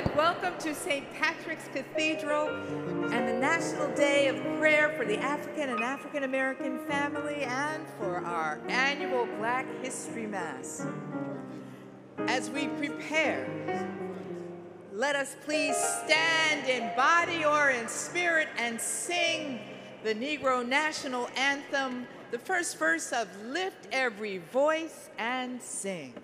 and welcome to St. Patrick's Cathedral and the National Day of Prayer for the African and African American family and for our annual Black History Mass. As we prepare, let us please stand in body or in spirit and sing the Negro National Anthem, the first verse of Lift Every Voice and Sing.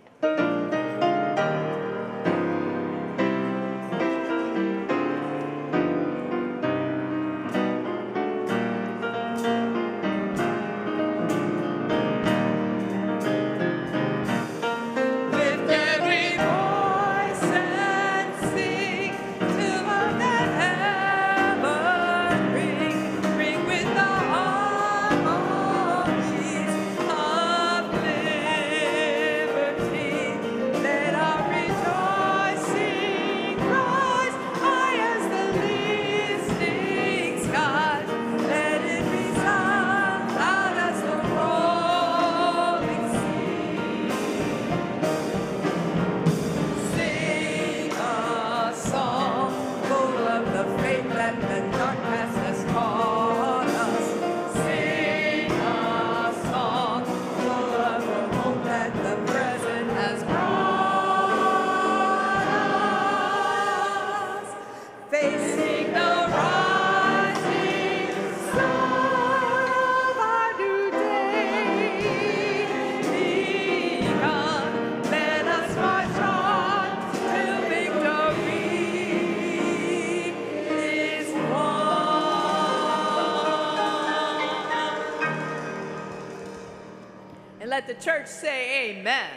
church say amen.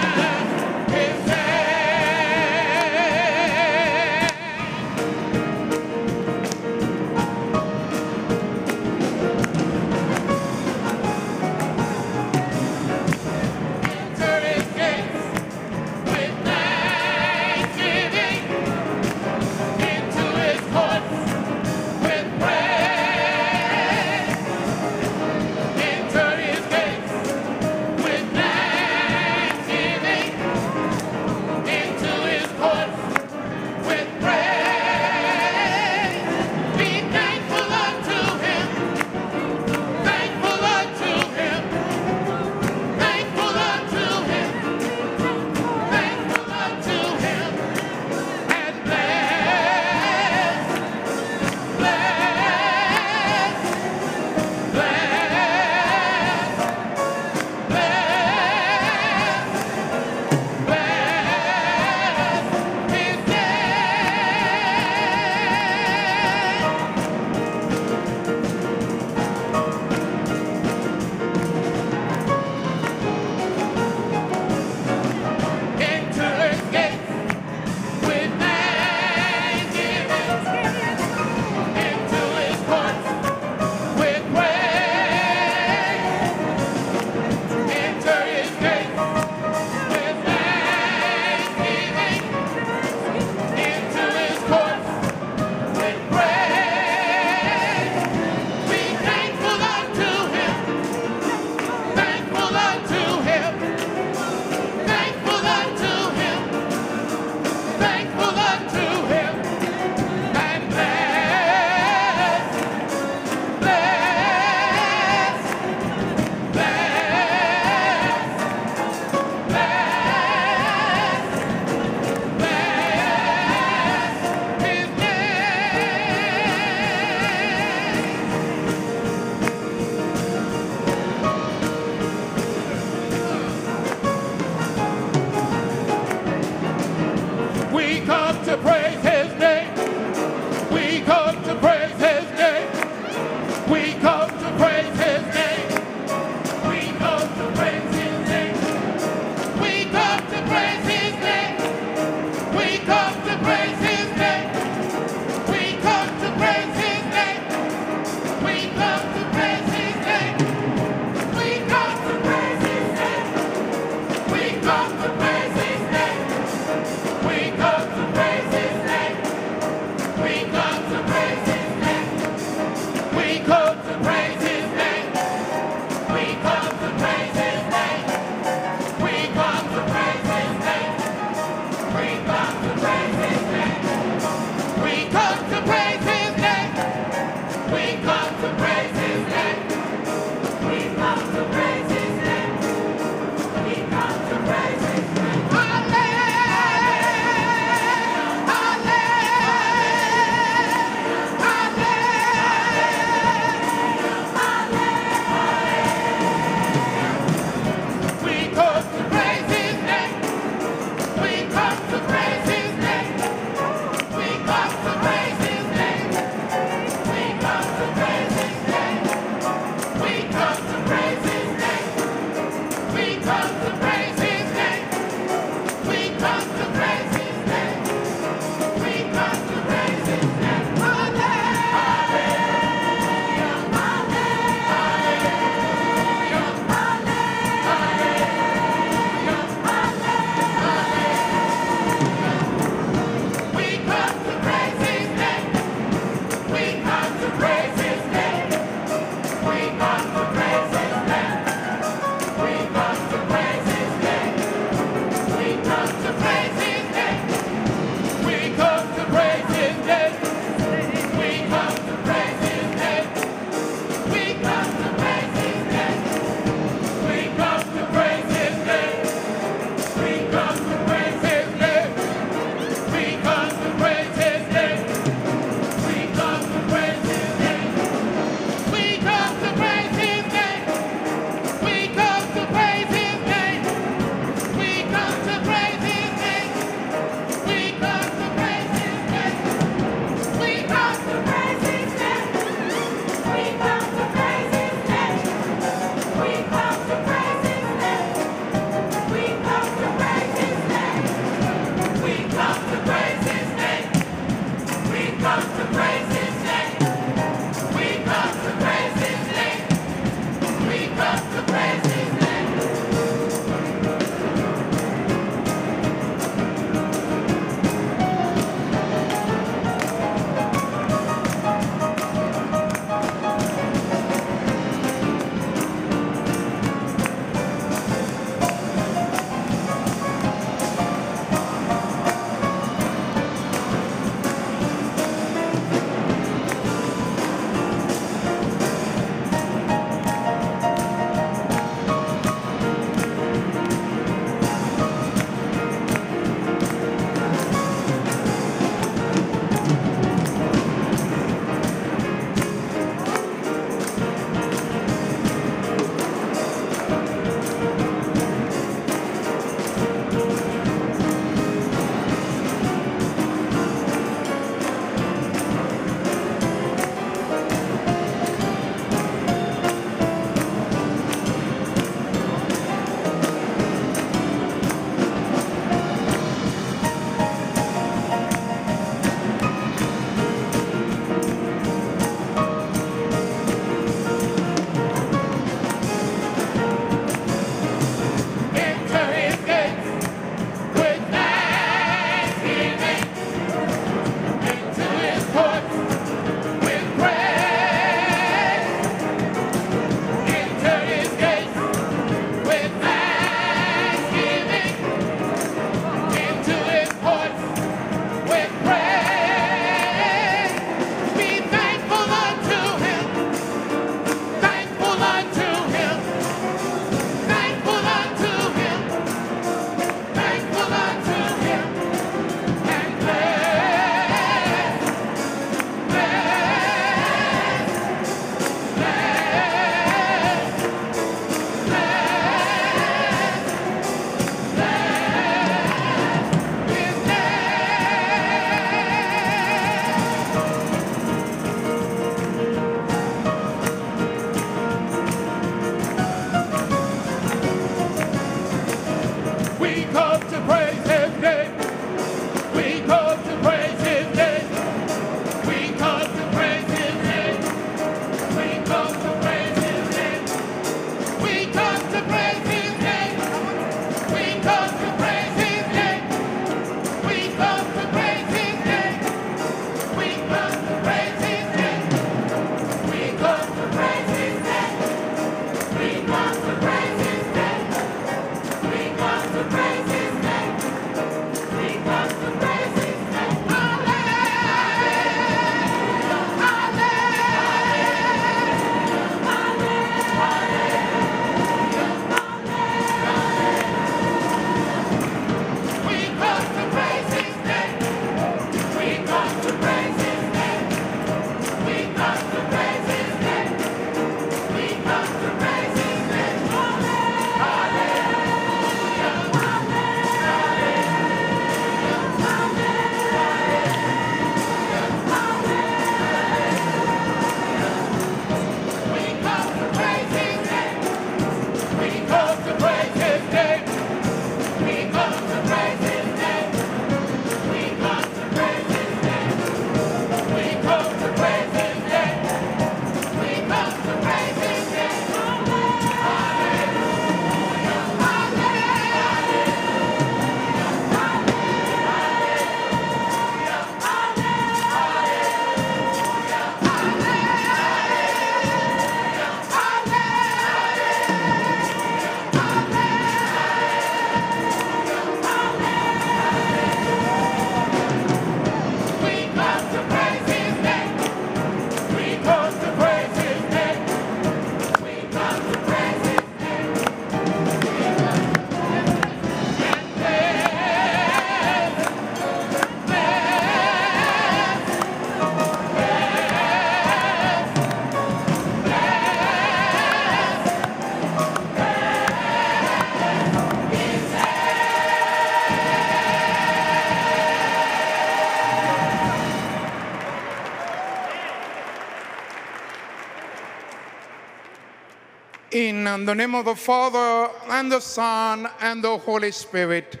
In the name of the Father, and the Son, and the Holy Spirit.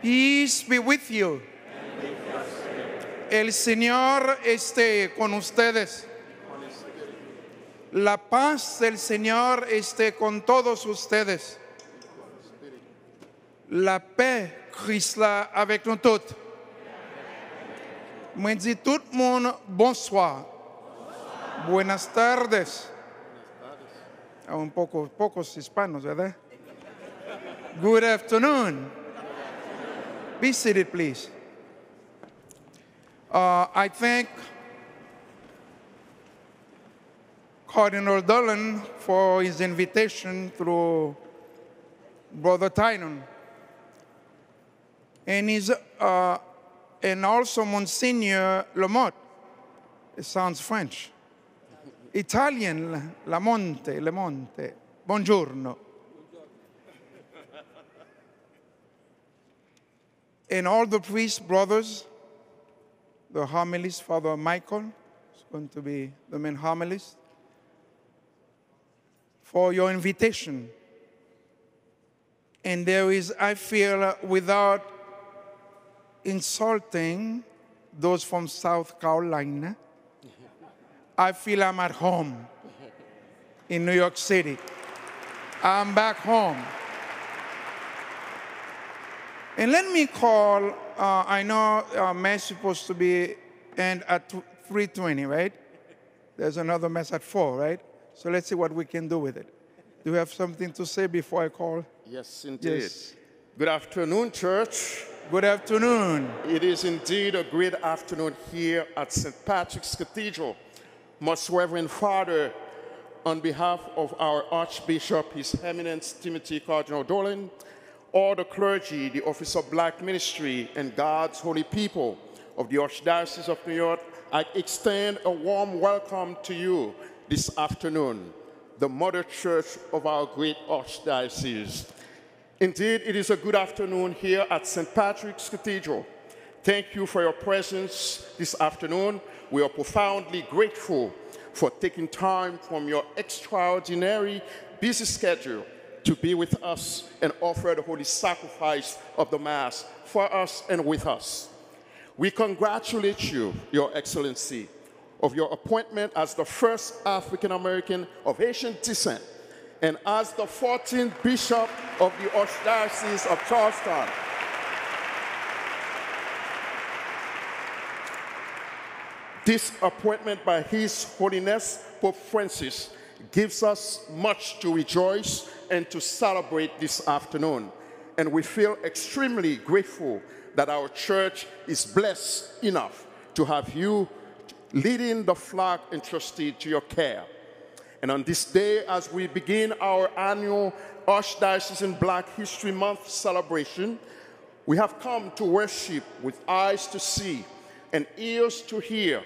Peace be with you. El Señor esté con ustedes. La paz del Señor esté con todos ustedes. La paix Christ là avec nous tous. Moi dis tout le monde bonsoir. Buenas tardes. Un poco, pocos hispanos, ¿verdad? Good afternoon. Be seated, please. Uh, I thank Cardinal Dolan for his invitation through Brother Tyrone. And, his, uh, and also Monsignor Lamotte. It sounds French. Italian, La Monte, Lamonte, Lamonte. Buongiorno. And all the priests, brothers, the homilist, Father Michael, is going to be the main homilist, for your invitation. And there is, I feel, without insulting those from South Carolina, I feel I'm at home in New York City. I'm back home. And let me call, uh, I know uh, mass supposed to be end at 3.20, right? There's another mass at 4, right? So let's see what we can do with it. Do you have something to say before I call? Yes, indeed. Yes. Good afternoon, church. Good afternoon. It is indeed a great afternoon here at St. Patrick's Cathedral. Most Reverend Father, on behalf of our Archbishop, His Eminence Timothy Cardinal Dolan, all the clergy, the Office of Black Ministry, and God's holy people of the Archdiocese of New York, I extend a warm welcome to you this afternoon, the Mother Church of our great Archdiocese. Indeed, it is a good afternoon here at St. Patrick's Cathedral. Thank you for your presence this afternoon. We are profoundly grateful for taking time from your extraordinary busy schedule to be with us and offer the holy sacrifice of the Mass for us and with us. We congratulate you, Your Excellency, of your appointment as the first African American of Haitian descent and as the 14th Bishop of the Archdiocese of Charleston. This appointment by His Holiness Pope Francis gives us much to rejoice and to celebrate this afternoon. And we feel extremely grateful that our church is blessed enough to have you leading the flock entrusted to your care. And on this day, as we begin our annual Archdiocesan Black History Month celebration, we have come to worship with eyes to see and ears to hear,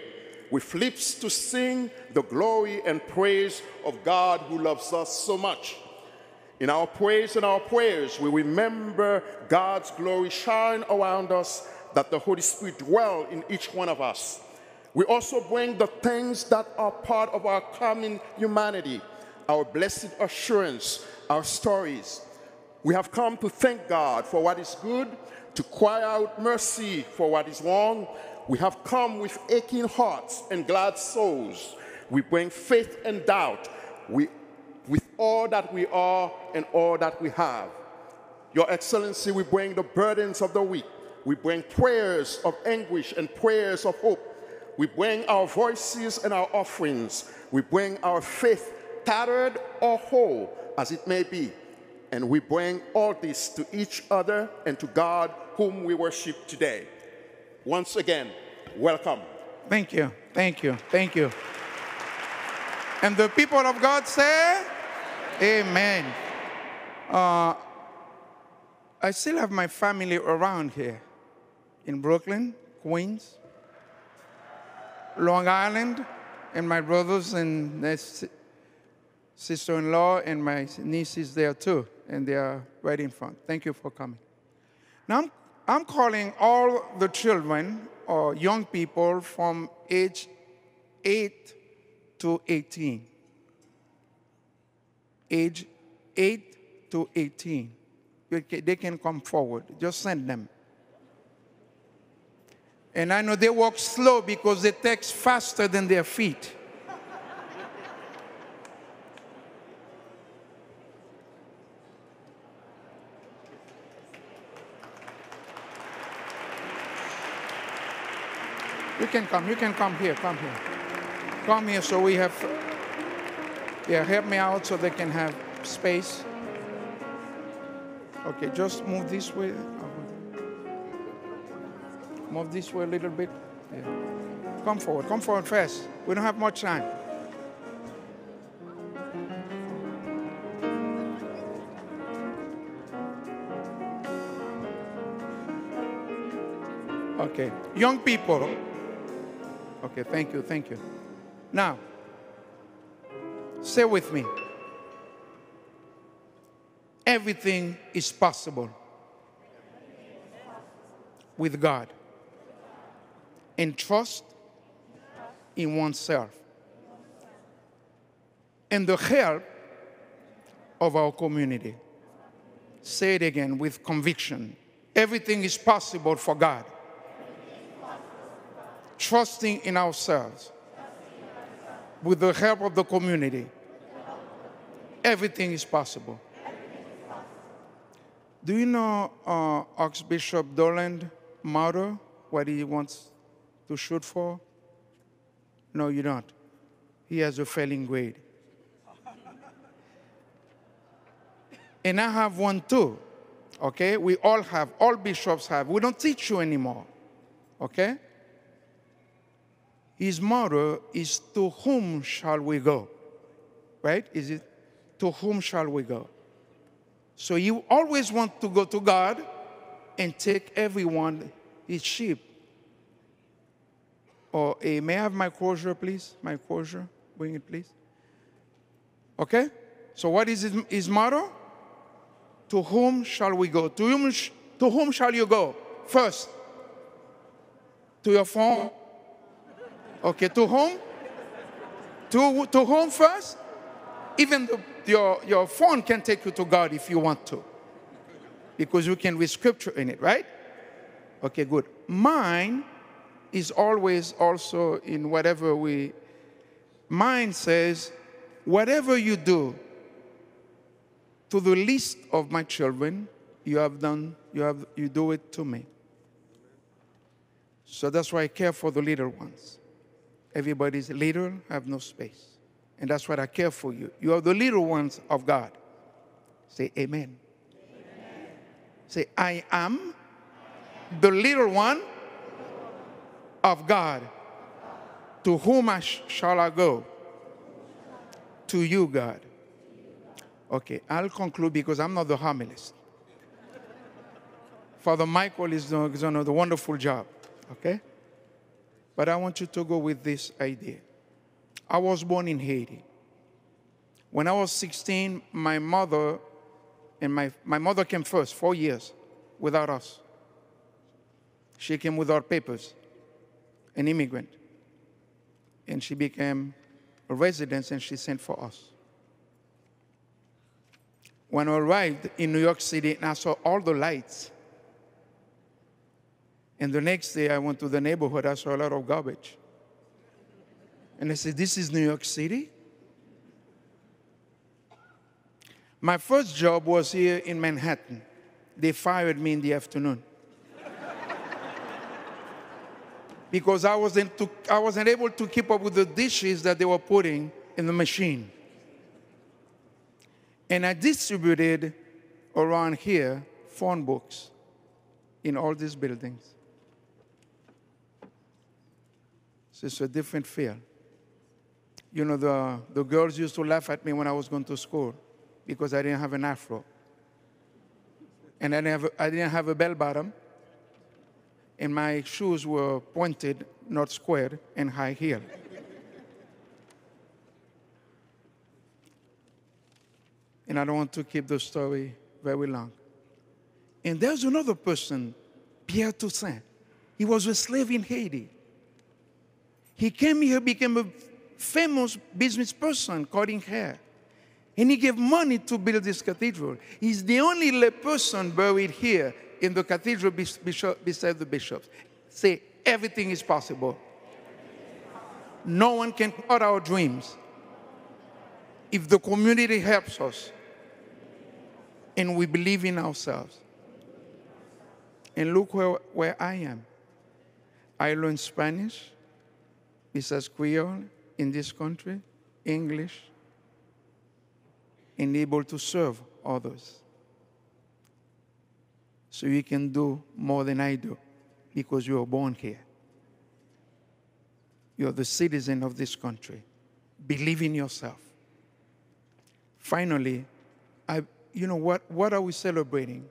with lips to sing the glory and praise of God who loves us so much. In our praise and our prayers, we remember God's glory shine around us, that the Holy Spirit dwell in each one of us. We also bring the things that are part of our common humanity, our blessed assurance, our stories. We have come to thank God for what is good, to cry out mercy for what is wrong. We have come with aching hearts and glad souls. We bring faith and doubt. We with all that we are and all that we have. Your Excellency, we bring the burdens of the weak. We bring prayers of anguish and prayers of hope. We bring our voices and our offerings. We bring our faith, tattered or whole, as it may be. And we bring all this to each other and to God, whom we worship today. Once again, welcome. Thank you. Thank you. Thank you. And the people of God say, Amen. Uh, I still have my family around here in Brooklyn, Queens, Long Island, and my brothers and sister in law and my nieces there too, and they are right in front. Thank you for coming. Now, I'm, I'm calling all the children or young people from age 8 to 18. age 8 to 18. They can come forward. Just send them. And I know they walk slow because they text faster than their feet. You can come, you can come here, come here. Come here so we have, yeah, help me out so they can have space. Okay, just move this way. Move this way a little bit. Yeah. Come forward, come forward fast. We don't have much time. Okay, young people. Okay, thank you, thank you. Now, say with me. Everything is possible with God. And trust in oneself. And the help of our community. Say it again with conviction. Everything is possible for God. Trusting in ourselves. With the help of the community. Everything is possible. Do you know uh, Archbishop Dolan motto, what he wants to shoot for? No, you don't. He has a failing grade. and I have one too. Okay? We all have, all bishops have. We don't teach you anymore. Okay? His motto is to whom shall we go? Right? Is it to whom shall we go? So you always want to go to God and take everyone his sheep. Or a, may I have my closure, please? My closure. Bring it, please. Okay? So what is his, his motto? To whom shall we go? To whom, to whom shall you go? First, to your phone. Okay, to whom? To, to whom first? Even the, your, your phone can take you to God if you want to. Because you can read scripture in it, right? Okay, good. Mine is always also in whatever we, mine says, whatever you do to the least of my children, you have done, you have, you do it to me. So that's why I care for the little ones. Everybody's little, have no space. And that's what I care for you. You are the little ones of God. Say amen. Say, I am the little one of God. To whom I sh- shall I go? To you, God. Okay, I'll conclude because I'm not the homilist. Father Michael is doing a wonderful job. Okay? But I want you to go with this idea. I was born in Haiti. When I was 16, my mother and my, my mother came first, four years without us. She came without papers, an immigrant. And she became a resident and she sent for us. When I arrived in New York City and I saw all the lights, and the next day I went to the neighborhood, I saw a lot of garbage. And I said, This is New York City? My first job was here in Manhattan. They fired me in the afternoon. because I wasn't, to, I wasn't able to keep up with the dishes that they were putting in the machine. And I distributed around here phone books in all these buildings. So it's a different feel. You know, the, the girls used to laugh at me when I was going to school because I didn't have an afro. And I didn't have a, I didn't have a bell bottom. And my shoes were pointed, not squared, and high heel. and I don't want to keep the story very long. And there's another person, Pierre Toussaint. He was a slave in Haiti. He came here, became a famous business person cutting hair. And he gave money to build this cathedral. He's the only lay person buried here in the cathedral beside the bishops. Say, everything is possible. No one can cut our dreams. If the community helps us and we believe in ourselves. And look where, where I am. I learned Spanish, besides Creole, in this country, English, and able to serve others. So you can do more than I do because you were born here. You're the citizen of this country. Believe in yourself. Finally, I, you know what? What are we celebrating?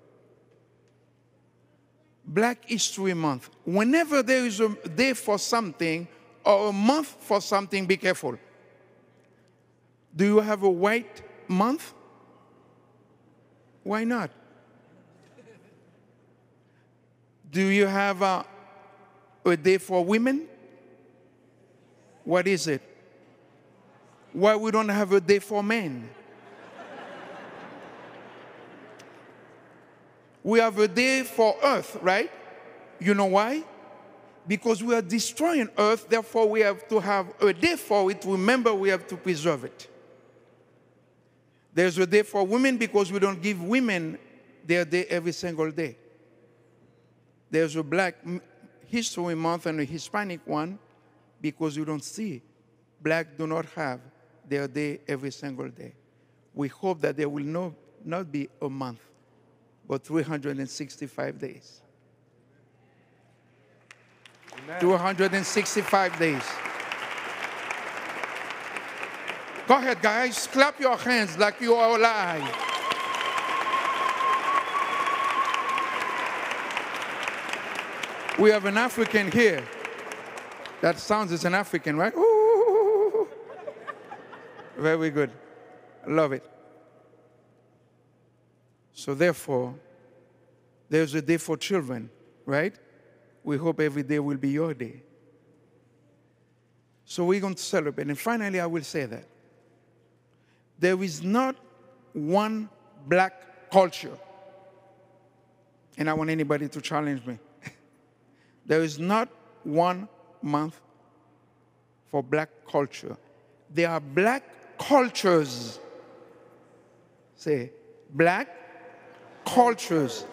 Black History Month. Whenever there is a day for something or a month for something, be careful. Do you have a white month? Why not? Do you have a, a day for women? What is it? Why we don't have a day for men? We have a day for earth, right? You know why? Because we are destroying earth, therefore we have to have a day for it. Remember, we have to preserve it. There's a day for women because we don't give women their day every single day. There's a Black History Month and a Hispanic one because you don't see. Black do not have their day every single day. We hope that there will no, not be a month, but 365 days. 265 days. Go ahead, guys. Clap your hands like you are alive. We have an African here. That sounds as an African, right? Ooh. Very good. Love it. So, therefore, there's a day for children, right? We hope every day will be your day. So, we're going to celebrate. And finally, I will say that there is not one black culture. And I want anybody to challenge me. there is not one month for black culture. There are black cultures. Say, black cultures.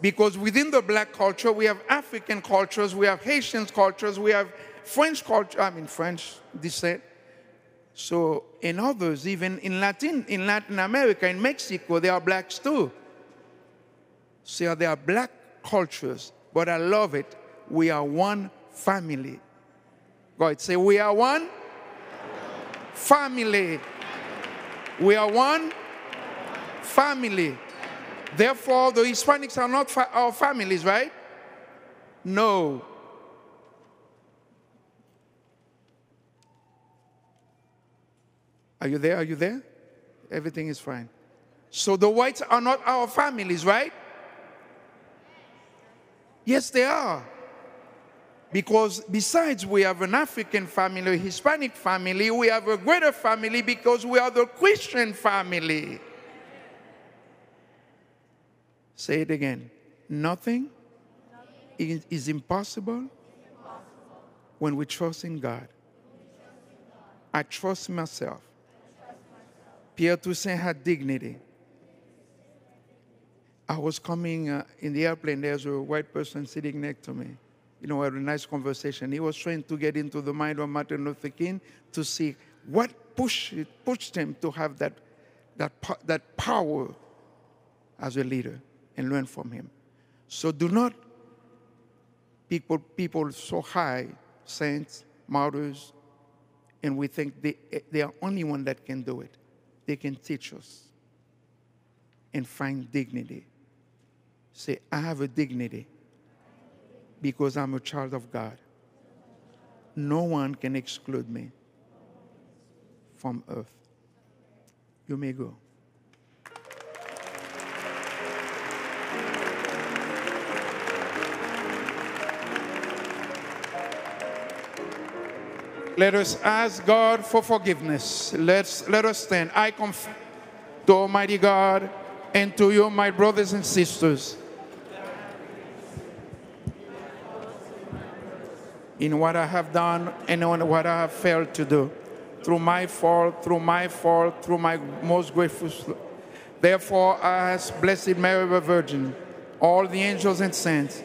Because within the black culture, we have African cultures, we have Haitian cultures, we have French culture, I mean, French descent. So, in others, even in Latin, in Latin America, in Mexico, there are blacks too. So, there are black cultures, but I love it. We are one family. God, say, We are one family. We are one family. Therefore, the Hispanics are not fa- our families, right? No. Are you there? Are you there? Everything is fine. So the whites are not our families, right? Yes, they are. Because besides we have an African family, Hispanic family, we have a greater family because we are the Christian family. Say it again. Nothing is, is impossible when we trust in God. I trust myself. Pierre Toussaint had dignity. I was coming uh, in the airplane, there's a white person sitting next to me. You know, we had a nice conversation. He was trying to get into the mind of Martin Luther King to see what pushed, pushed him to have that, that, that power as a leader and learn from him. So do not people, people so high, saints, martyrs, and we think they, they are only one that can do it. They can teach us and find dignity. Say, I have a dignity because I'm a child of God. No one can exclude me from earth. You may go. Let us ask God for forgiveness. Let's let us stand. I conf- to Almighty God and to you, my brothers and sisters. In what I have done and on what I have failed to do, through my fault, through my fault, through my most grateful. Therefore, I ask Blessed Mary, the Virgin, all the angels and saints,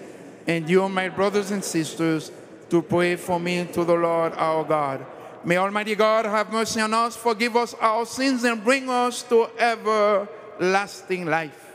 and you, my brothers and sisters, to pray for me to the Lord our God. May Almighty God have mercy on us, forgive us our sins, and bring us to everlasting life.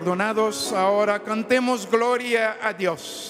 Perdonados, ahora cantemos gloria a Dios.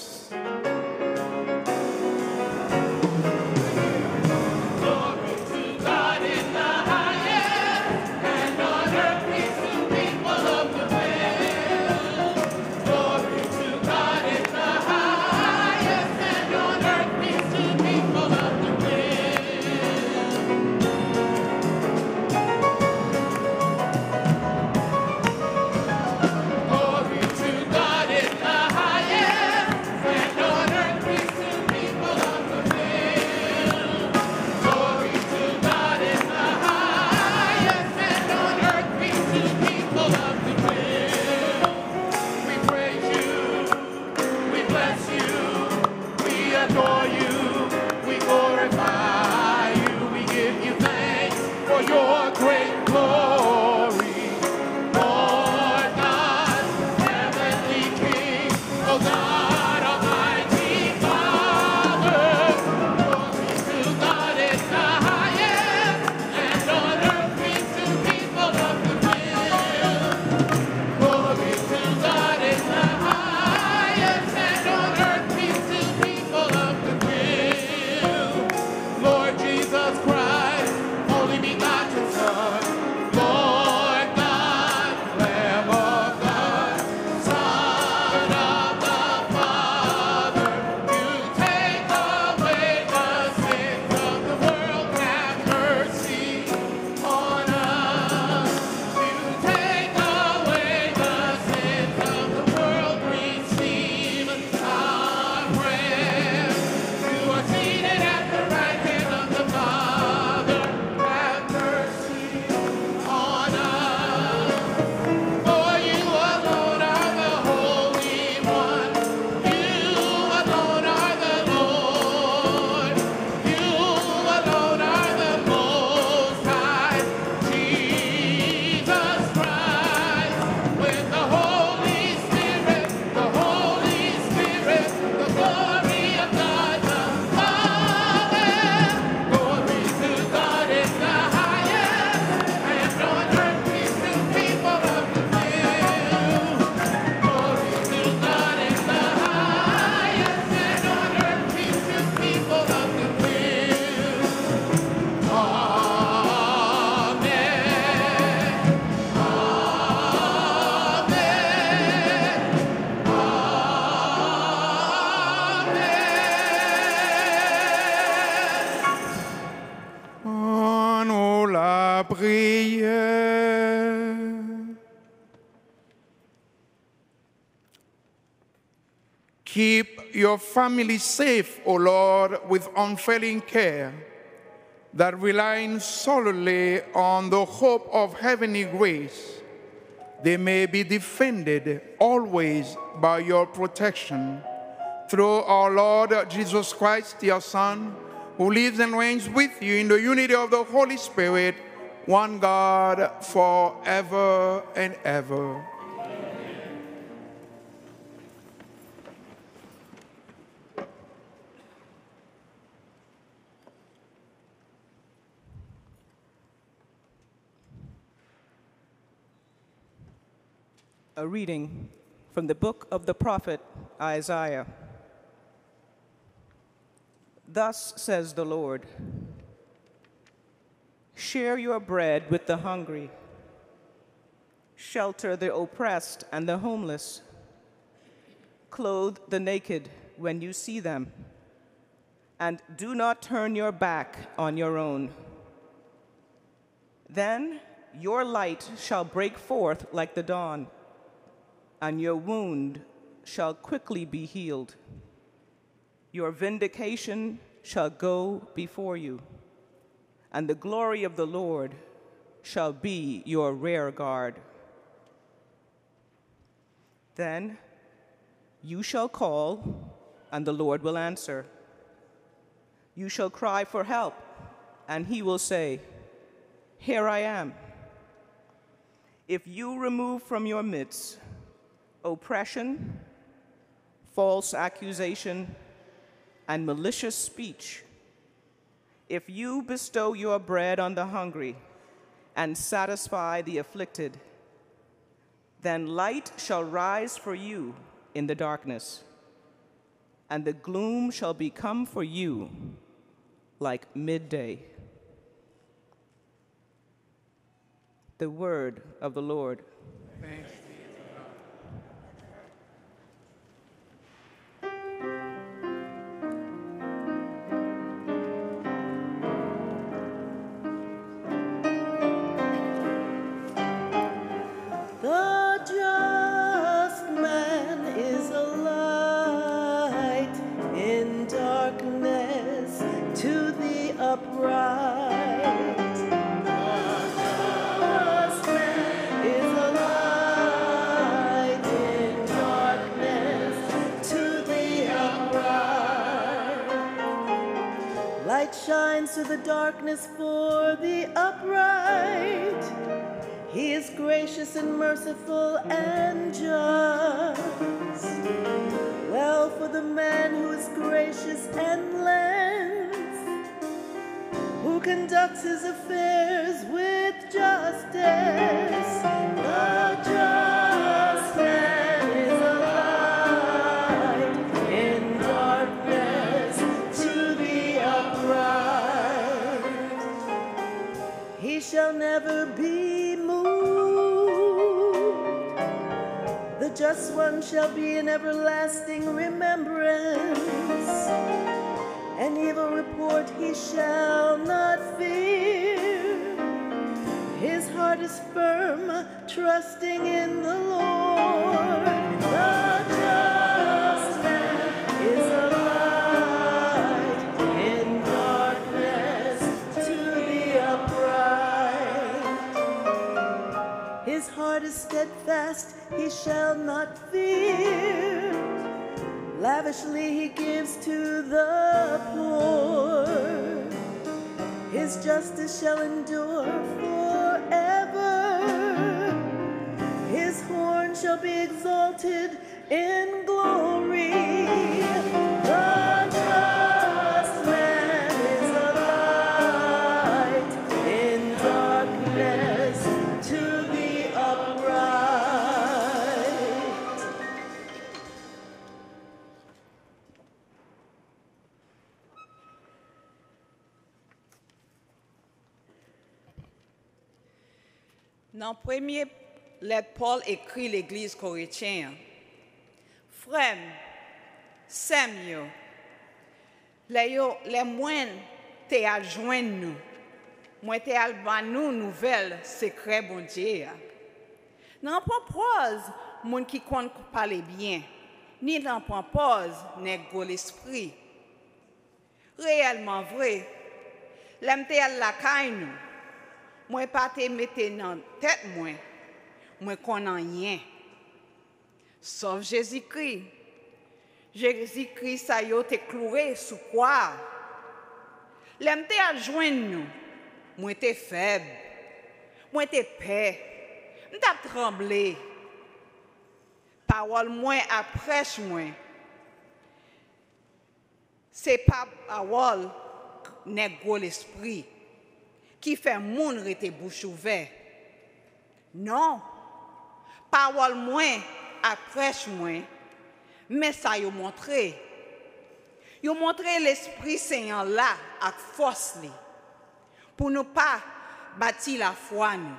Your family safe, O Lord, with unfailing care, that relying solely on the hope of heavenly grace, they may be defended always by your protection. Through our Lord Jesus Christ, your Son, who lives and reigns with you in the unity of the Holy Spirit, one God, forever and ever. A reading from the book of the prophet Isaiah. Thus says the Lord Share your bread with the hungry, shelter the oppressed and the homeless, clothe the naked when you see them, and do not turn your back on your own. Then your light shall break forth like the dawn and your wound shall quickly be healed. Your vindication shall go before you, and the glory of the Lord shall be your rear guard. Then you shall call, and the Lord will answer. You shall cry for help, and he will say, Here I am. If you remove from your midst oppression, false accusation, and malicious speech. If you bestow your bread on the hungry and satisfy the afflicted, then light shall rise for you in the darkness, and the gloom shall become for you like midday. The word of the Lord. Thanks. Shall be an everlasting remembrance. An evil report he shall not fear. His heart is firm, trusting in the Lord. The just man is a light in darkness to the upright. His heart is steadfast, he shall not fear. Lavishly he gives to the poor. His justice shall endure forever. His horn shall be exalted in En premier, Paul écrit l'Église corinthienne. Frères, Seigneur, les, les moines te adjoint nous. Moi te alban nous nouvelle secret bon Dieu. N'en prend pause, qui compte parler bien. Ni n'en prend pause, l'esprit. Réellement vrai, l'aime te la caille nous. Je ne peux pas te mettre en tête. Je ne peux pas. Sauf Jésus-Christ. Jésus-Christ a été cloué sous quoi? Je ne peux pas. Je suis faible. Je suis paix. Je suis tremblée. Parole est à. Ce n'est pas la parole qui est à l'esprit qui fait moun rete bouche ouverte. Non. Parole moins après moins. Mais ça yo montré. Yo montré l'esprit Seigneur là avec force li. Pour nous pas bâtir la foi nous.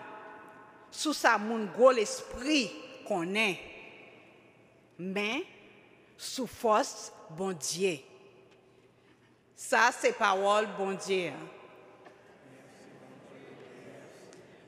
Sous sa moun gros l'esprit qu'on est mais sous force bon Dieu. Ça, c'est parole bon Dieu. hein.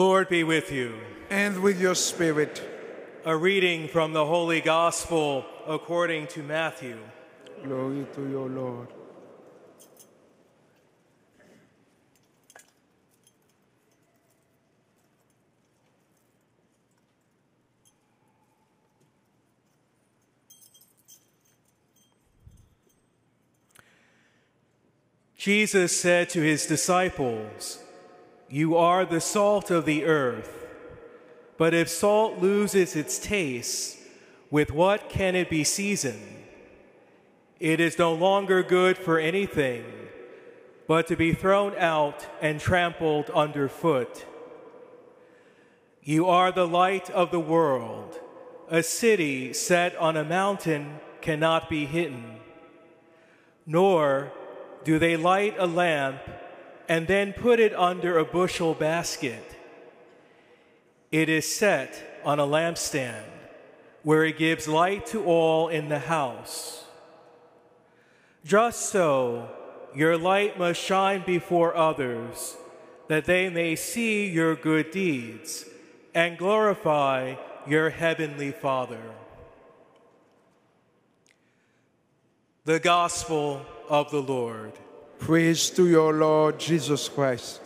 Lord be with you. And with your spirit. A reading from the Holy Gospel according to Matthew. Glory to your Lord. Jesus said to his disciples, You are the salt of the earth. But if salt loses its taste, with what can it be seasoned? It is no longer good for anything but to be thrown out and trampled underfoot. You are the light of the world. A city set on a mountain cannot be hidden. Nor do they light a lamp and then put it under a bushel basket. It is set on a lampstand where it gives light to all in the house. Just so, your light must shine before others, that they may see your good deeds and glorify your heavenly Father. The Gospel of the Lord. Praise to your Lord Jesus Christ.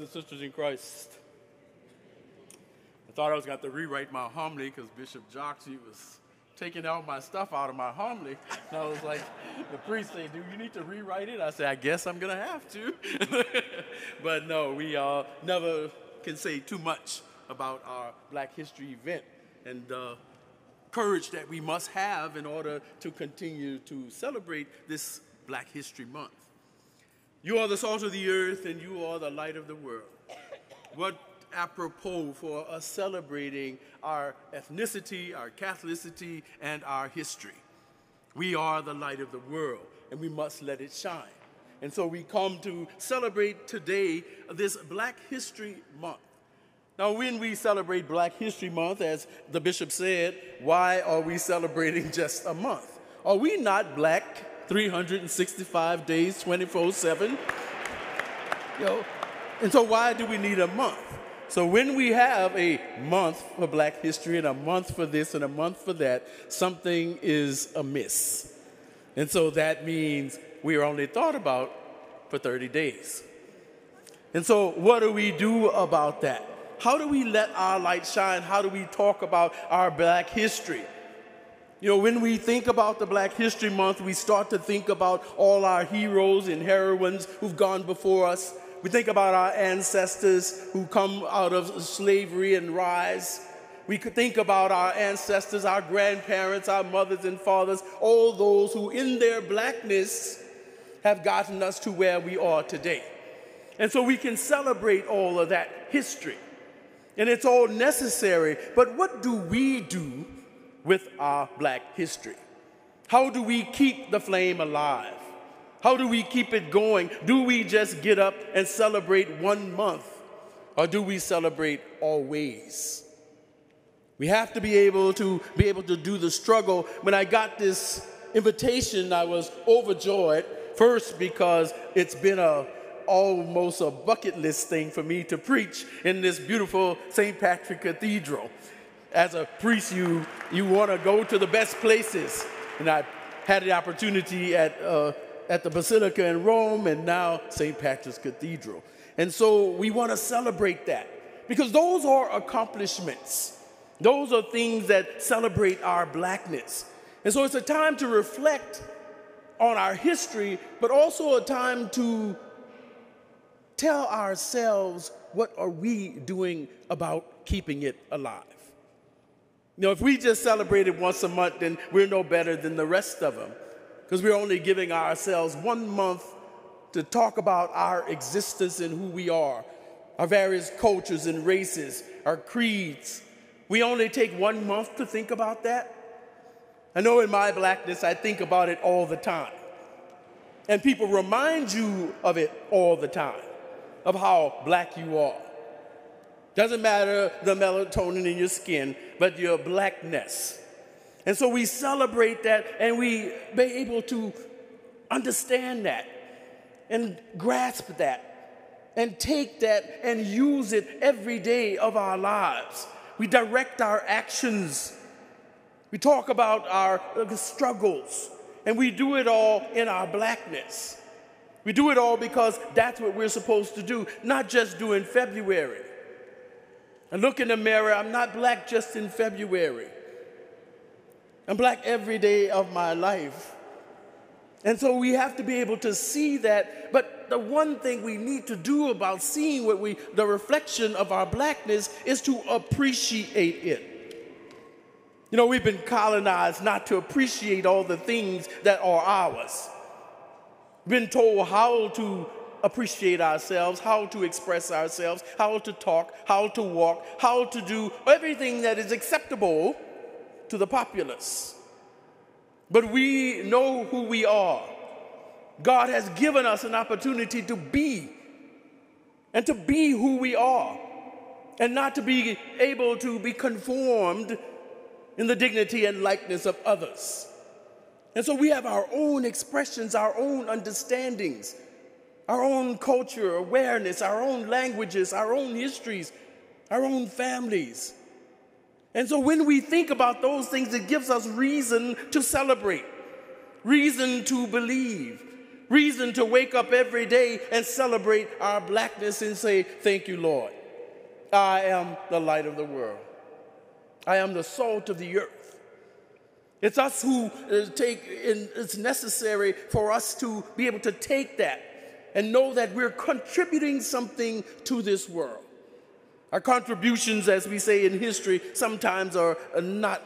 And sisters in Christ. I thought I was going to rewrite my homily because Bishop Joxie was taking all my stuff out of my homily. And I was like, the priest said, Do you need to rewrite it? I said, I guess I'm going to have to. but no, we uh, never can say too much about our Black History event and uh, courage that we must have in order to continue to celebrate this Black History Month. You are the salt of the earth and you are the light of the world. What apropos for us celebrating our ethnicity, our Catholicity, and our history. We are the light of the world and we must let it shine. And so we come to celebrate today uh, this Black History Month. Now, when we celebrate Black History Month, as the bishop said, why are we celebrating just a month? Are we not black 365 days, 24 7? You know, and so why do we need a month? So when we have a month for Black History and a month for this and a month for that, something is amiss. And so that means we are only thought about for 30 days. And so, what do we do about that? How do we let our light shine? How do we talk about our black history? You know, when we think about the Black History Month, we start to think about all our heroes and heroines who've gone before us. We think about our ancestors who come out of slavery and rise. We could think about our ancestors, our grandparents, our mothers and fathers, all those who, in their blackness, have gotten us to where we are today. And so we can celebrate all of that history. And it's all necessary. But what do we do with our black history? How do we keep the flame alive? How do we keep it going? Do we just get up and celebrate one month? Or do we celebrate always? We have to be able to be able to do the struggle. When I got this invitation, I was overjoyed. First, because it's been a almost a bucket list thing for me to preach in this beautiful St. Patrick Cathedral. As a priest, you, you want to go to the best places. And I had the opportunity at, uh, at the Basilica in Rome and now St. Patrick's Cathedral. And so we want to celebrate that because those are accomplishments. Those are things that celebrate our blackness. And so it's a time to reflect on our history, but also a time to tell ourselves what are we doing about keeping it alive. You know, if we just celebrate it once a month, then we're no better than the rest of them because we're only giving ourselves one month to talk about our existence and who we are, our various cultures and races, our creeds. We only take one month to think about that. I know in my blackness, I think about it all the time. And people remind you of it all the time, of how black you are. Doesn't matter the melatonin in your skin, but your blackness. And so we celebrate that and we be able to understand that and grasp that and take that and use it every day of our lives. We direct our actions. We talk about our uh, struggles and we do it all in our blackness. We do it all because that's what we're supposed to do, not just do in February. I look in the mirror, I'm not black just in February. I'm black every day of my life. And so we have to be able to see that. But the one thing we need to do about seeing what we, the reflection of our blackness, is to appreciate it. You know, we've been colonized not to appreciate all the things that are ours. Been told how to appreciate ourselves, how to express ourselves, how to talk, how to walk, how to do everything that is acceptable to the populace. But we know who we are. God has given us an opportunity to be and to be who we are and not to be able to be conformed in the dignity and likeness of others. And so we have our own expressions, our own understandings, our own culture, awareness, our own languages, our own histories, our own families. And so when we think about those things, it gives us reason to celebrate, reason to believe, reason to wake up every day and celebrate our blackness and say, Thank you, Lord. I am the light of the world. I am the salt of the earth. It's us who uh, take, it's necessary for us to be able to take that and know that we're contributing something to this world. Our contributions, as we say in history, sometimes are, not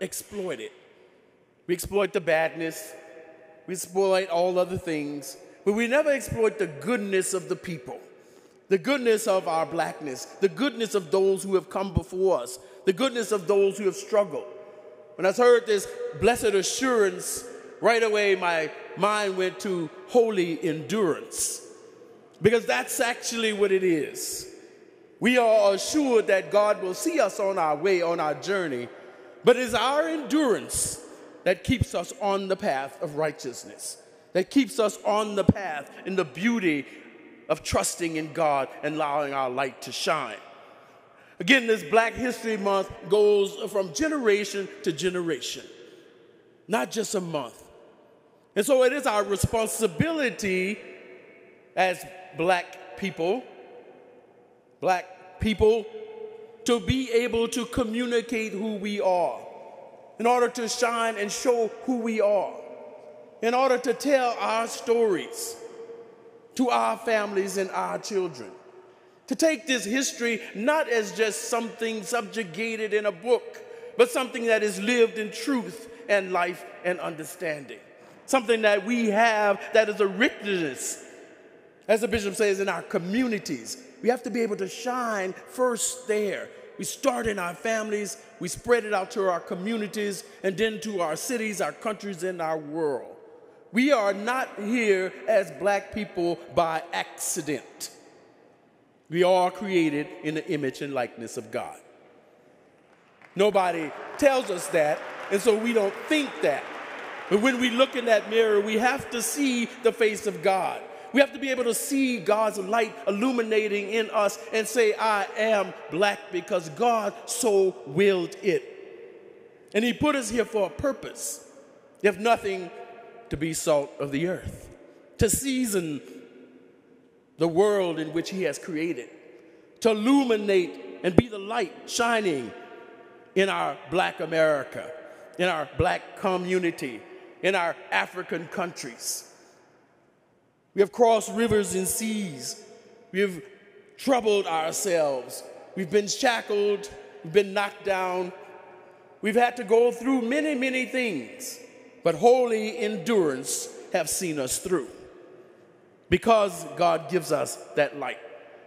exploited. We exploit the badness, we exploit all other things, but we never exploit the goodness of the people, the goodness of our blackness, the goodness of those who have come before us, the goodness of those who have struggled. When I heard this blessed assurance, right away my mind went to holy endurance, because that's actually what it is. We are assured that God will see us on our way, on our journey, but it's our endurance that keeps us on the path of righteousness, that keeps us on the path in the beauty of trusting in God and allowing our light to shine. Again, this Black History Month goes from generation to generation, not just a month. And so it is our responsibility as black people black people to be able to communicate who we are, in order to shine and show who we are, in order to tell our stories to our families and our children. To take this history not as just something subjugated in a book, but something that is lived in truth and life and understanding. Something that we have that is a richness, as the bishop says, in our communities, we have to be able to shine first there. We start in our families, we spread it out to our communities, and then to our cities, our countries, and our world. We are not here as black people by accident. We are created in the image and likeness of God. Nobody tells us that, and so we don't think that. But when we look in that mirror, we have to see the face of God. We have to be able to see God's light illuminating in us and say, I am black because God so willed it. And He put us here for a purpose, if nothing, to be salt of the earth, to season the world in which He has created, to illuminate and be the light shining in our black America, in our black community, in our African countries. We have crossed rivers and seas. We have troubled ourselves. We've been shackled. We've been knocked down. We've had to go through many, many things, but holy endurance have seen us through because God gives us that light.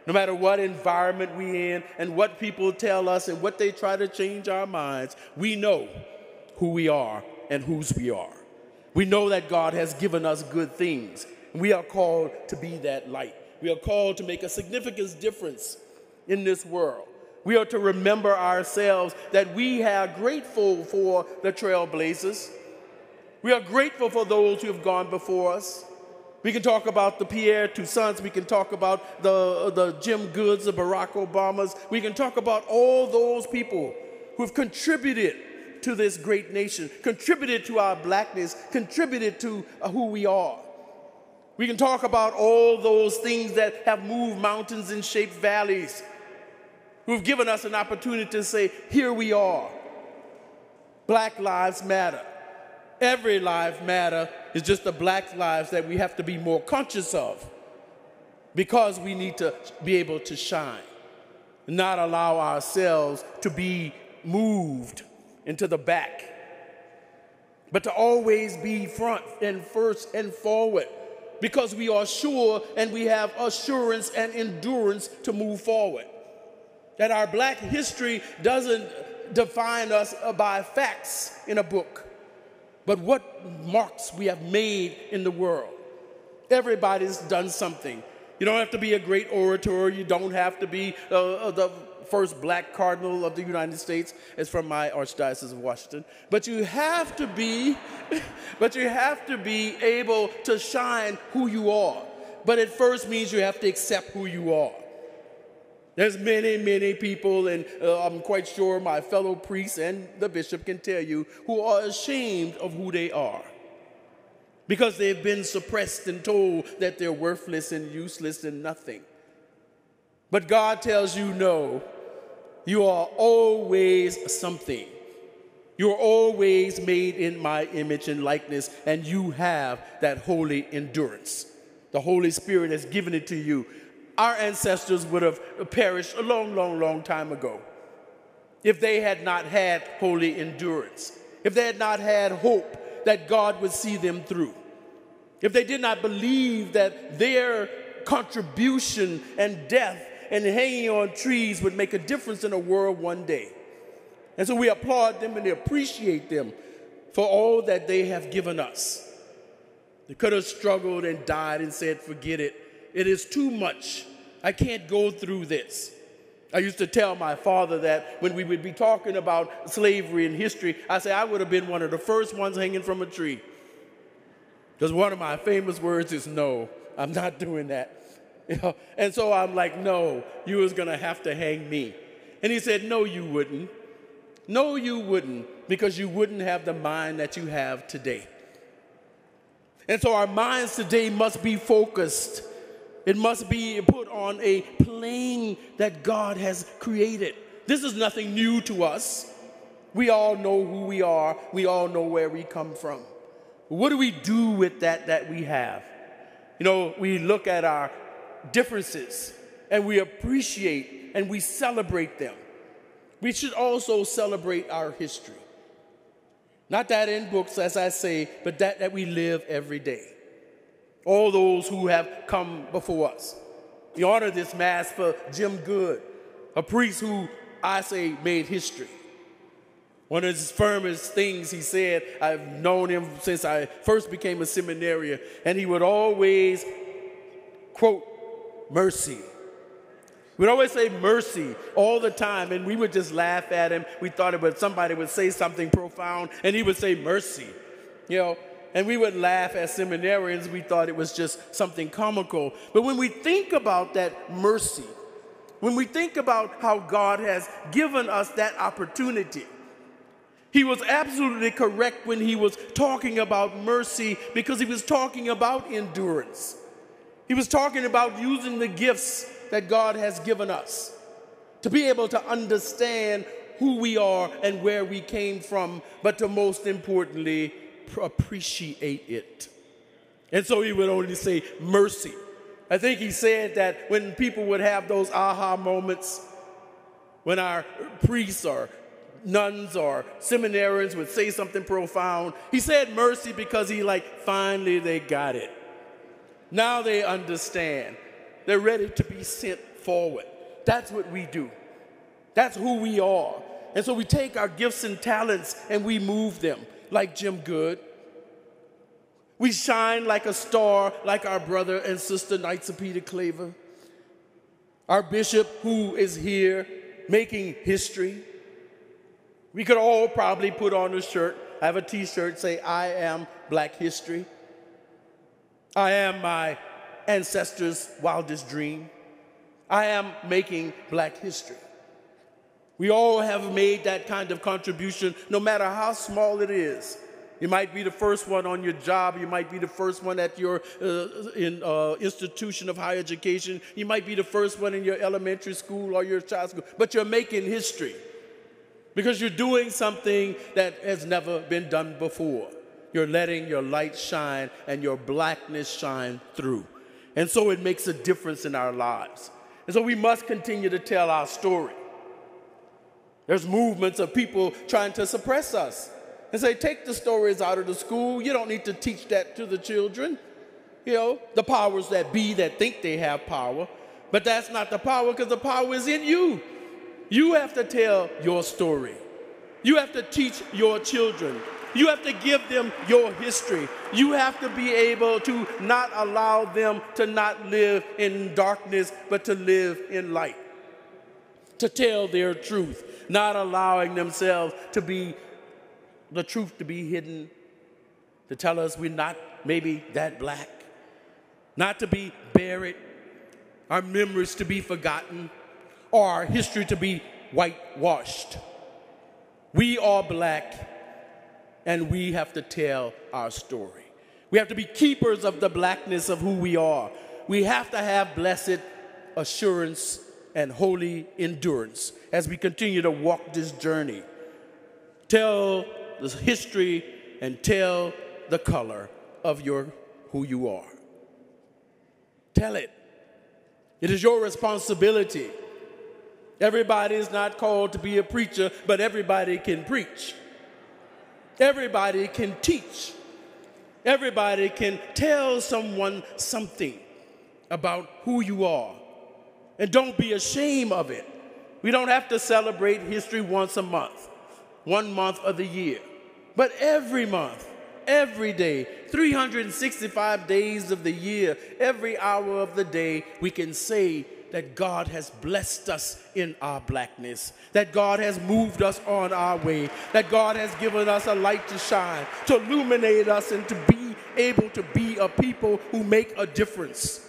No matter what environment we are in and what people tell us and what they try to change our minds, we know who we are and whose we are. We know that God has given us good things. We are called to be that light. We are called to make a significant difference in this world. We are to remember ourselves that we are grateful for the trailblazers. We are grateful for those who have gone before us. We can talk about the Pierre Toussaints. We can talk about the, the Jim Goods, the Barack Obamas. We can talk about all those people who have contributed to this great nation, contributed to our blackness, contributed to uh, who we are. We can talk about all those things that have moved mountains and shaped valleys, who've given us an opportunity to say, here we are. Black lives matter. Every life matter is just the black lives that we have to be more conscious of because we need to be able to shine, not allow ourselves to be moved into the back, but to always be front and first and forward because we are sure and we have assurance and endurance to move forward. That our black history doesn't define us by facts in a book, but what marks we have made in the world. Everybody's done something. You don't have to be a great orator, you don't have to be uh, the first black cardinal of the United States is from my archdiocese of Washington. But you have to be, but you have to be able to shine who you are. But it first means you have to accept who you are. There's many, many people, and uh, I'm quite sure my fellow priests and the bishop can tell you, who are ashamed of who they are because they've been suppressed and told that they're worthless and useless and nothing. But God tells you no. You are always something. You're always made in my image and likeness, and you have that holy endurance. The Holy Spirit has given it to you. Our ancestors would have perished a long, long, long time ago if they had not had holy endurance, if they had not had hope that God would see them through, if they did not believe that their contribution and death and hanging on trees would make a difference in the world one day. And so we applaud them and appreciate them for all that they have given us. They could have struggled and died and said, Forget it. It is too much. I can't go through this. I used to tell my father that when we would be talking about slavery and history, I say I would have been one of the first ones hanging from a tree. Because one of my famous words is no, I'm not doing that. You know? And so I'm like, no, you was gonna have to hang me. And he said, no, you wouldn't. No, you wouldn't, because you wouldn't have the mind that you have today. And so our minds today must be focused. It must be put on a plane that God has created. This is nothing new to us. We all know who we are, we all know where we come from. What do we do with that that we have? You know, we look at our differences and we appreciate and we celebrate them. We should also celebrate our history. Not that in books, as I say, but that that we live every day. All those who have come before us. We honor this Mass for Jim Goode, a priest who I say made history. One of his firmest things he said, I've known him since I first became a seminarian, and he would always quote mercy. We'd always say mercy all the time, and we would just laugh at him. We thought it would somebody would say something profound, and he would say mercy. You know, And we would laugh as seminarians. We thought it was just something comical. But when we think about that mercy, when we think about how God has given us that opportunity, he was absolutely correct when he was talking about mercy because he was talking about endurance. He was talking about using the gifts that God has given us to be able to understand who we are and where we came from, but to most importantly, appreciate it. And so he would only say mercy. I think he said that when people would have those aha moments, when our priests or nuns or seminarians would say something profound, he said mercy because he like finally they got it. Now they understand. They're ready to be sent forward. That's what we do. That's who we are. And so we take our gifts and talents and we move them like Jim Goode. We shine like a star, like our brother and sister Knights of Peter Claver. Our bishop, who is here making history. We could all probably put on a shirt, have a t shirt, say, I am Black History. I am my ancestors' wildest dream. I am making Black history. We all have made that kind of contribution, no matter how small it is. You might be the first one on your job. You might be the first one at your uh, in, uh, institution of higher education. You might be the first one in your elementary school or your child school. But you're making history because you're doing something that has never been done before. You're letting your light shine and your blackness shine through. And so it makes a difference in our lives. And so we must continue to tell our story. There's movements of people trying to suppress us and say, take the stories out of the school. You don't need to teach that to the children. You know, the powers that be that think they have power. But that's not the power because the power is in you. You have to tell your story. You have to teach your children. You have to give them your history. You have to be able to not allow them to not live in darkness, but to live in light. To tell their truth not allowing themselves to be the truth to be hidden, to tell us we're not maybe that black, not to be buried, our memories to be forgotten, or our history to be whitewashed. We are black, and we have to tell our story. We have to be keepers of the blackness of who we are. We have to have blessed assurance and holy endurance as we continue to walk this journey. Tell the history and tell the color of your who you are. Tell it. It is your responsibility. Everybody is not called to be a preacher, but everybody can preach. Everybody can teach. Everybody can tell someone something about who you are and don't be ashamed of it. We don't have to celebrate history once a month, one month of the year, but every month, every day, 365 days of the year, every hour of the day, we can say that God has blessed us in our blackness, that God has moved us on our way, that God has given us a light to shine, to illuminate us, and to be able to be a people who make a difference.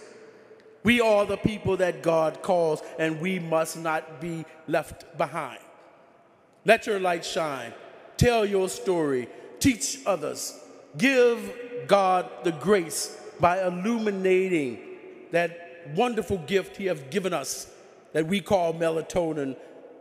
We are the people that God calls, and we must not be left behind. Let your light shine. Tell your story. Teach others. Give God the grace by illuminating that wonderful gift He has given us that we call melatonin.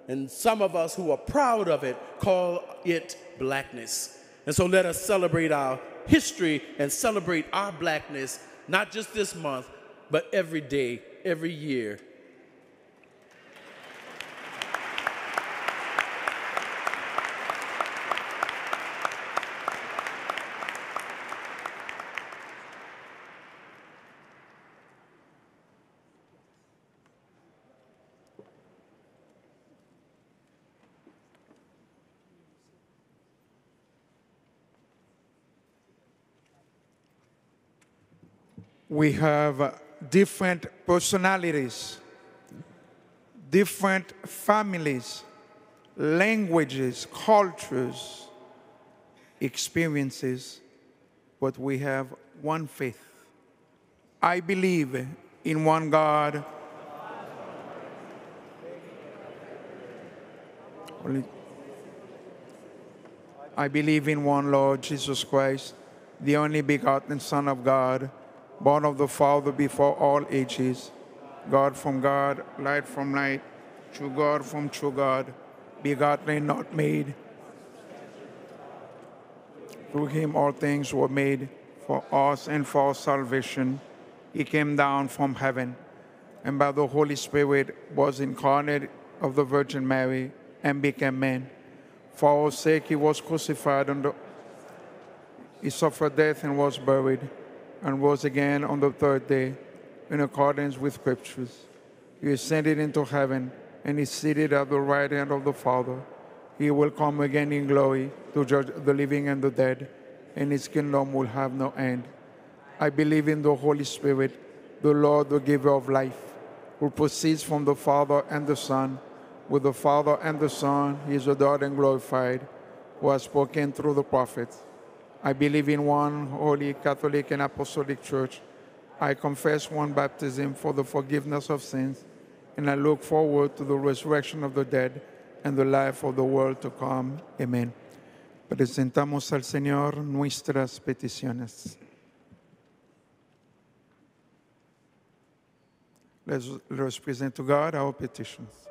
And some of us who are proud of it call it blackness. And so let us celebrate our history and celebrate our blackness, not just this month, but every day, every year. We have different personalities, different families, languages, cultures, experiences, but we have one faith. I believe in one God. I believe in one Lord Jesus Christ, the only begotten Son of God, born of the Father before all ages, God from God, light from light, true God from true God, begotten and not made. Through him all things were made for us and for our salvation. He came down from heaven and by the Holy Spirit was incarnate of the Virgin Mary and became man. For our sake he was crucified and he suffered death and was buried and rose again on the third day in accordance with scriptures. He ascended into heaven and is seated at the right hand of the Father. He will come again in glory to judge the living and the dead, and his kingdom will have no end. I believe in the Holy Spirit, the Lord, the giver of life, who proceeds from the Father and the Son. With the Father and the Son, he is adored and glorified, who has spoken through the prophets. I believe in one holy Catholic and Apostolic Church. I confess one baptism for the forgiveness of sins, and I look forward to the resurrection of the dead and the life of the world to come. Amen. Presentamos al Señor nuestras peticiones. Let's present to God our petitions.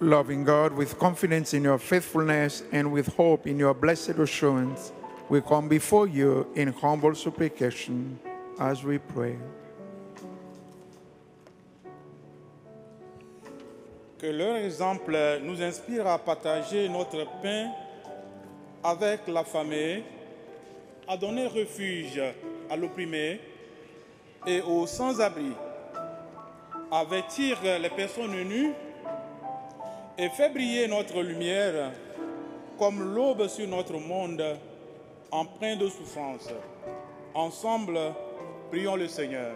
Loving God, with confidence in your faithfulness and with hope in your blessed assurance, we come before you in humble supplication as we pray. Que leur exemple nous inspire à partager notre pain avec la famille, à donner refuge à l'opprimé et aux sans-abri, à vêtir les personnes nues et fait briller notre lumière comme l'aube sur notre monde empreint de souffrance. Ensemble, prions le Seigneur.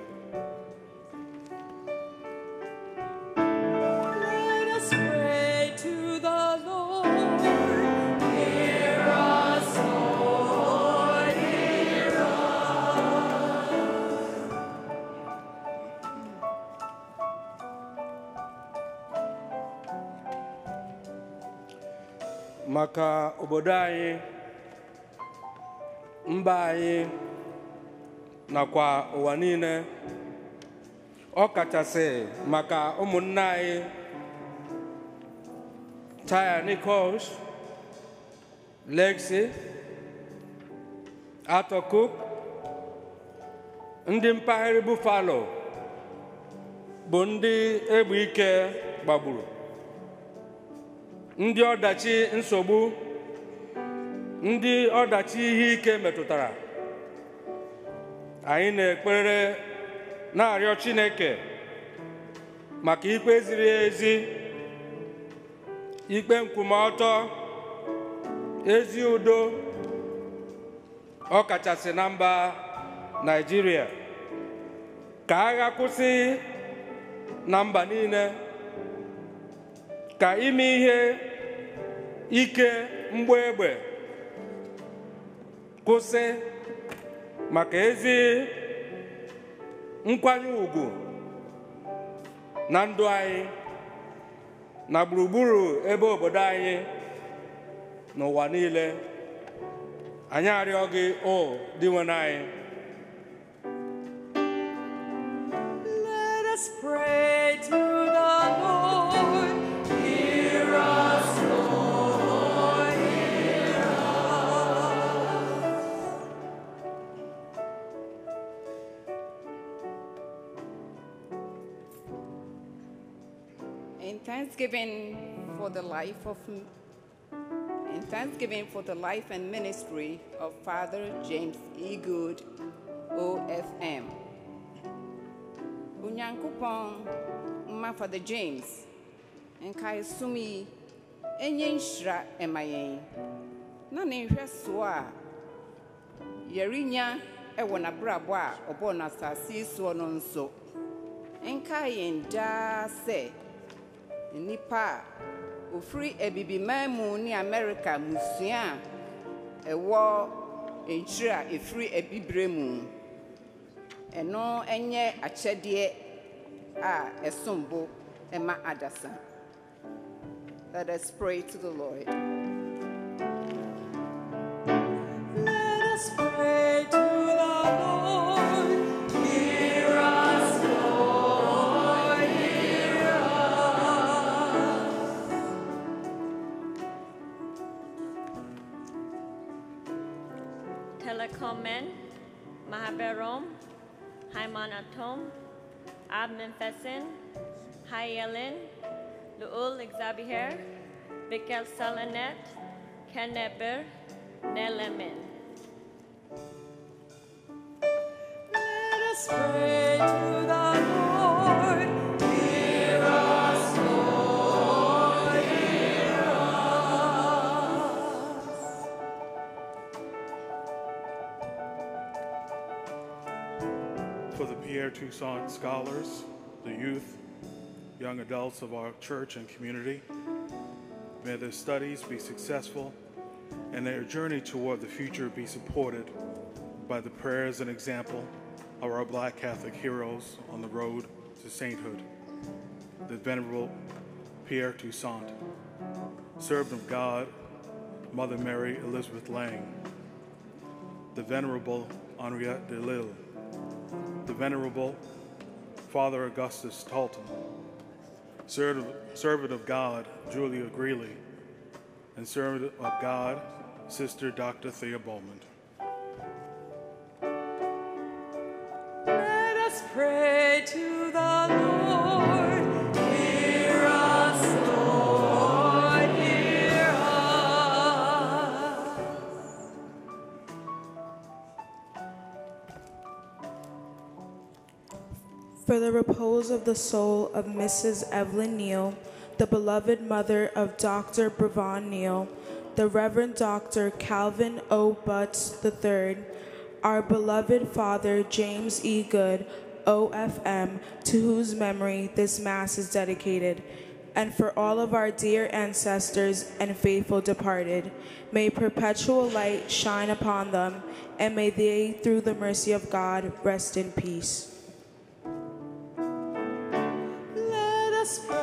Maka obodo anyị mba anyị nakwa ụwa niile. Ọ kachasị maka ụmụnne anyị Taya Nichols, Lexi, Arthur ndị mpaghara Buffalo bụ ndị egbe ike gbagburu. Ndị ọdachi nsogbu ndị ọdachi ihe ike metụtara. Anyị na-ekpere na-arịọ Chineke maka ikpe ziri ezi ikpe nkwụmọtọ ezi udo ọkachasị na mba Naịjirịa ka agha kwụsị na mba niile ka ime ihe ike mgba egbe. Kwụsị. Maka ezi nkwanye ùgwù na ndụ anyị na gburugburu ebe obodo anyị n'ụwa niile. Anyị arịọ gị o dị nwere anyị Let us pray to the Lord. Thanksgiving for the life of in thanksgiving for the life and ministry of Father James E. Goode, OFM. Onyankopɔn mma Father James nkae som yi enye nhyira ɛma yɛn na ne nhwɛ soɔ a yɛrenya ɛwɔ n'abrabɔ a ɔbɔɔ n'asase soɔ no nso nkae yɛn nnipa a ofiri abibiman mu ne amerika musua a ɛwɔ nkyiri a ɛfiri abibire mu. Ɛno nyɛ akyɛdeɛ a ɛsom bo ɛma adasa. Let us pray to the lord. Let us pray to the Lord. Telekomen, Mahaberom, Haimanatom, Abmenfesin, Hayelin, Luul Exabiher, Bikel Salanet, Keneber, Nelemin. Let us pray to the Pierre Toussaint scholars, the youth, young adults of our church and community, may their studies be successful and their journey toward the future be supported by the prayers and example of our black Catholic heroes on the road to sainthood. The Venerable Pierre Toussaint, servant of God, Mother Mary Elizabeth Lange, the Venerable Henriette Delille, Venerable Father Augustus Tolton, servant of God Julia Greeley, and servant of God Sister Dr. Thea Bowman. Let us pray to the Lord. The repose of the soul of Mrs. Evelyn Neal, the beloved mother of Dr. Bravon Neal, the Reverend Dr. Calvin O. Butts III, our beloved father James E. Goode, OFM, to whose memory this Mass is dedicated, and for all of our dear ancestors and faithful departed, may perpetual light shine upon them, and may they, through the mercy of God, rest in peace. Let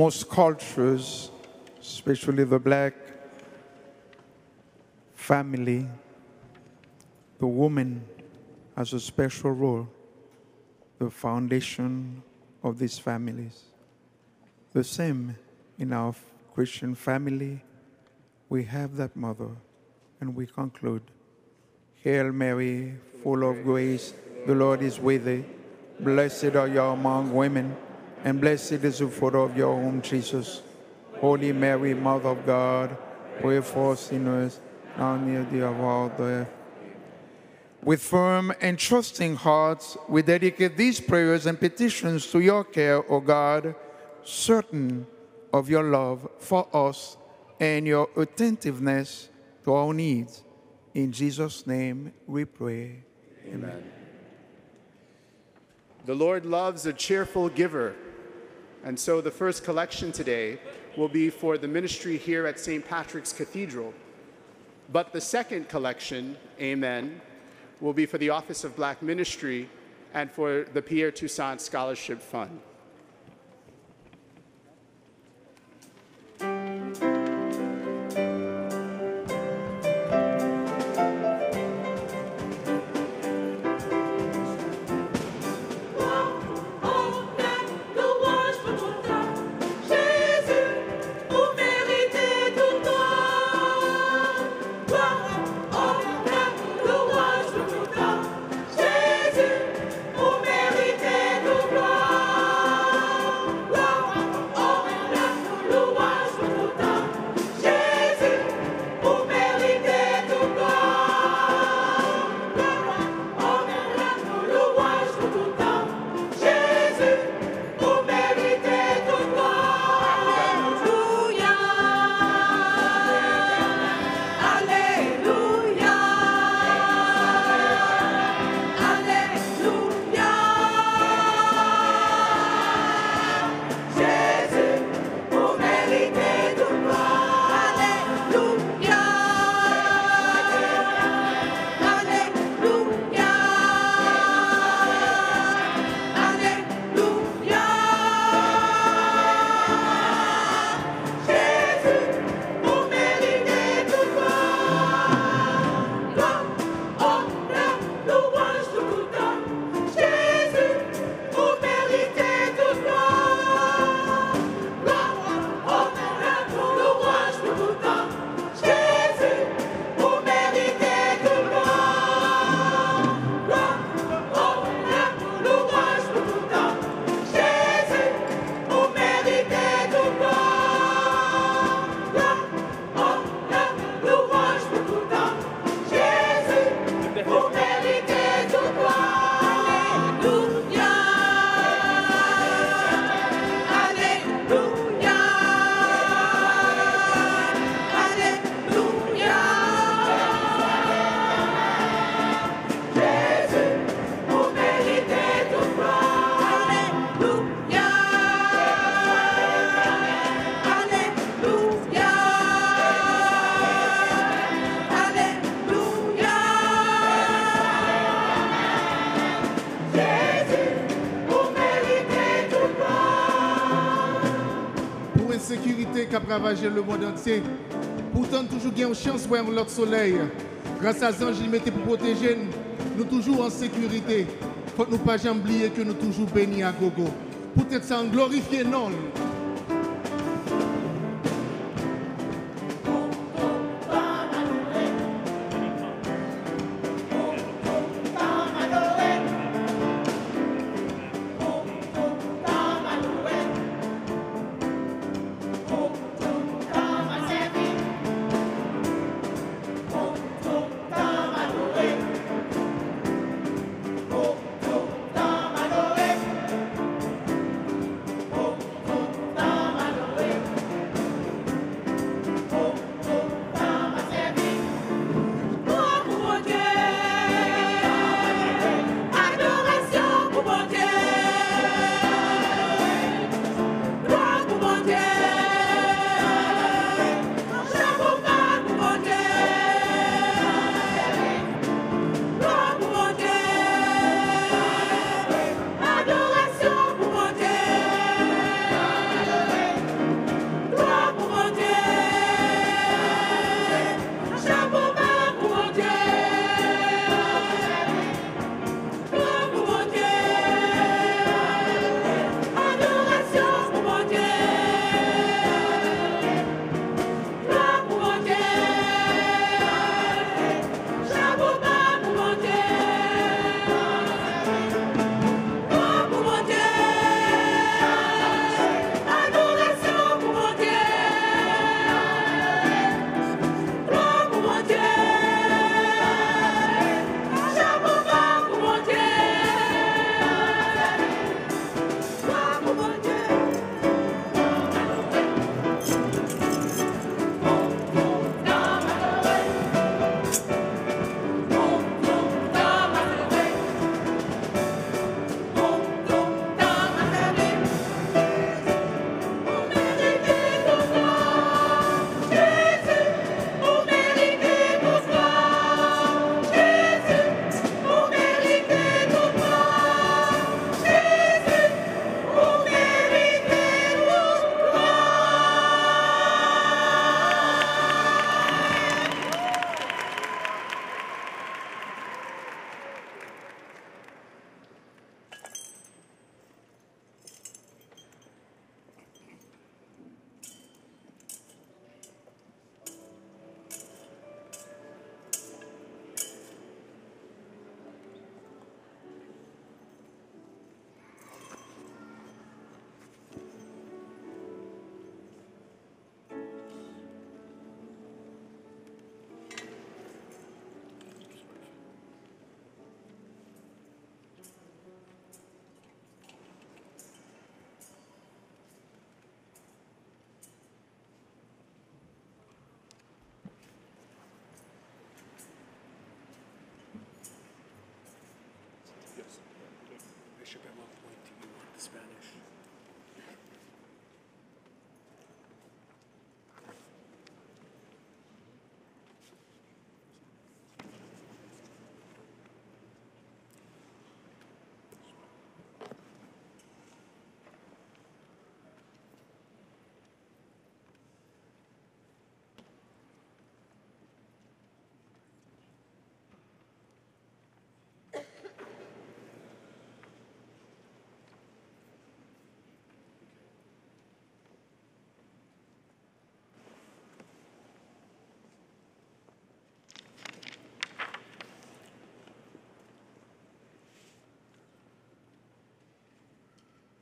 most cultures, especially the black family, the woman has a special role, the foundation of these families. The same in our Christian family, we have that mother, and we conclude. Hail Mary, full of grace, the Lord is with thee. Blessed are you among women, and blessed is the fruit of your womb, Jesus. Holy Mary, Mother of God, pray for sinners, now near the hour of death. With firm and trusting hearts, we dedicate these prayers and petitions to your care, O God, certain of your love for us and your attentiveness to our needs. In Jesus' name we pray. Amen. The Lord loves a cheerful giver. And so the first collection today will be for the ministry here at St. Patrick's Cathedral. But the second collection, Amen, will be for the Office of Black Ministry and for the Pierre Toussaint Scholarship Fund. Ravagé le monde entier. Pourtant, toujours une chance pour l'autre soleil. Grâce à Zange, il mettait pour protéger nous. Toujours en sécurité. Faut nous pas oublier que nous toujours bénis à gogo. Peut-être en glorifier non.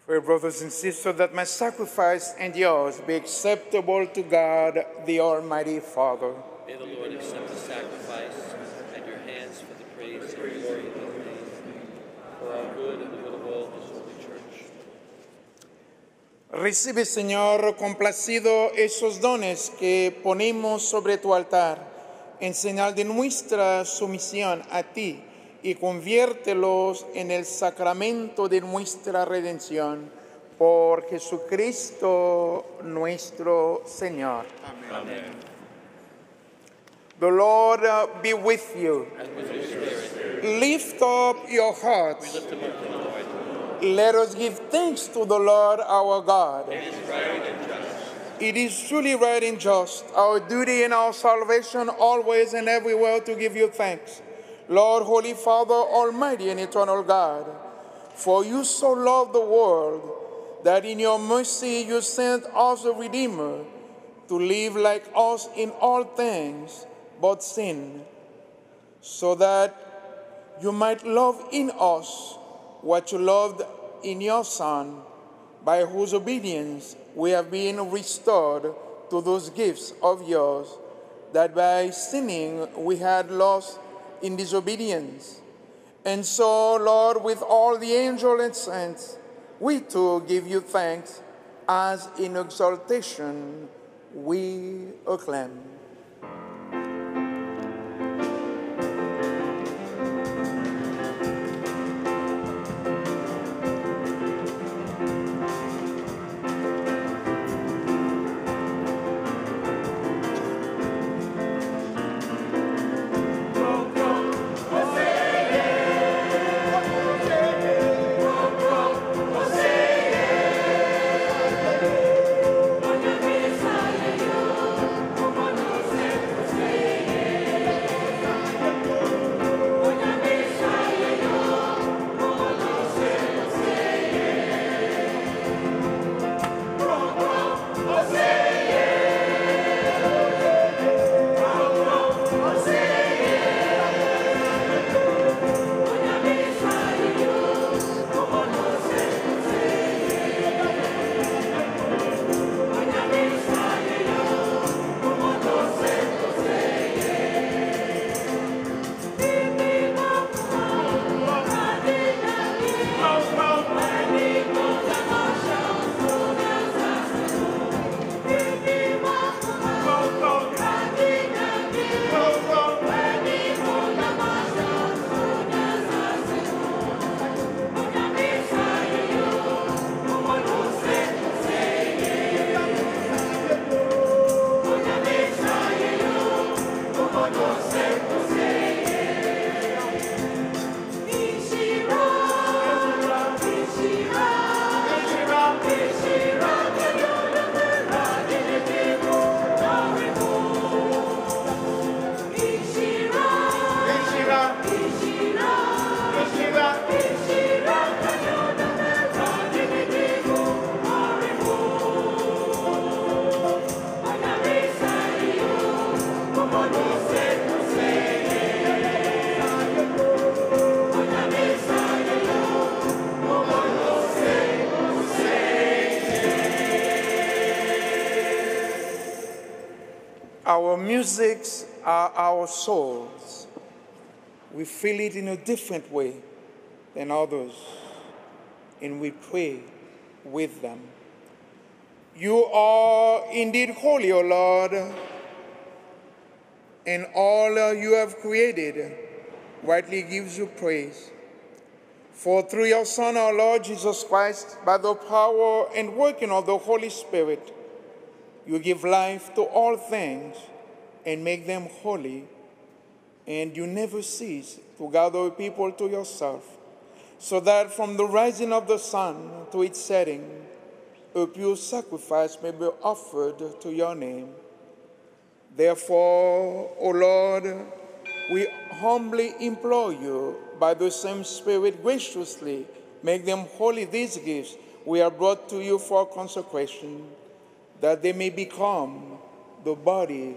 Pray, brothers and sisters, that my sacrifice and yours be acceptable to God, the Almighty Father. May the Lord accept the sacrifice at your hands for the praise and glory of his name, for our good and the good of all his holy church. Recibe, Señor, complacido esos dones que ponemos sobre tu altar, en señal de nuestra sumisión a ti, y conviértelos en el sacramento de nuestra redención. Por Jesucristo nuestro Señor. Amen. The Lord uh, be with you. With Lift up your hearts. up. Let us give thanks to the Lord our God. It is right and just. It is truly right and just, our duty and our salvation, always and everywhere to give you thanks. Lord, Holy Father, Almighty and Eternal God, for you so loved the world that in your mercy you sent us a Redeemer to live like us in all things but sin, so that you might love in us what you loved in your Son, by whose obedience we have been restored to those gifts of yours, that by sinning we had lost in disobedience. And so, Lord, with all the angels and saints, we too give you thanks as in exaltation we acclaim. Musics are our souls. We feel it in a different way than others, and we pray with them. You are indeed holy, O Lord, and all you have created rightly gives you praise. For through your Son, our Lord Jesus Christ, by the power and working of the Holy Spirit, you give life to all things and make them holy, and you never cease to gather people to yourself, so that from the rising of the sun to its setting, a pure sacrifice may be offered to your name. Therefore, O Lord, we humbly implore you, by the same Spirit, graciously make them holy these gifts we are brought to you for consecration, that they may become the body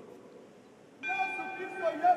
Yesu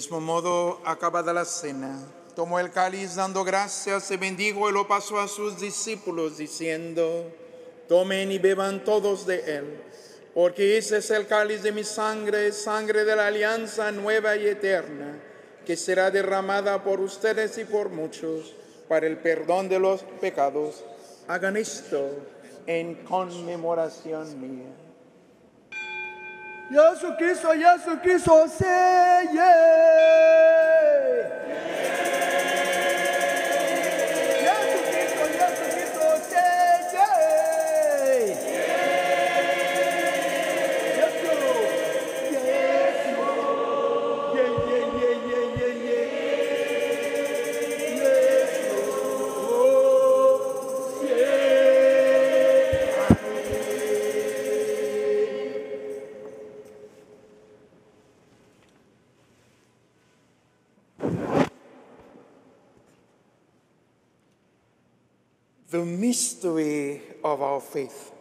mismo modo, acabada la cena, tomó el cáliz dando gracias, se bendijo y lo pasó a sus discípulos diciendo, tomen y beban todos de él, porque ese es el cáliz de mi sangre, sangre de la alianza nueva y eterna, que será derramada por ustedes y por muchos para el perdón de los pecados. Hagan esto en conmemoración mía. Yesu Kristo, Yesu Kristo, say! Yesu The mystery of our faith.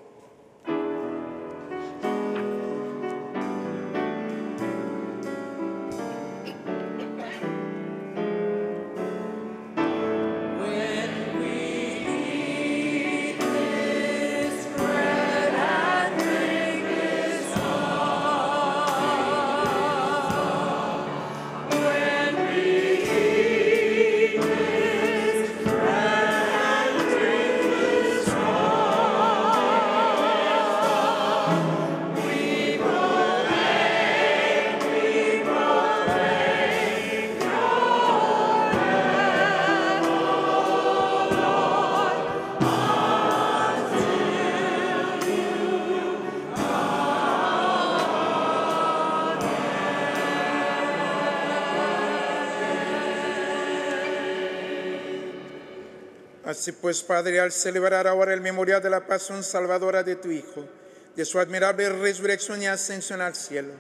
Así pues, Padre, al celebrar ahora el memorial de la pasión salvadora de tu Hijo, de su admirable resurrección y ascensión al cielo,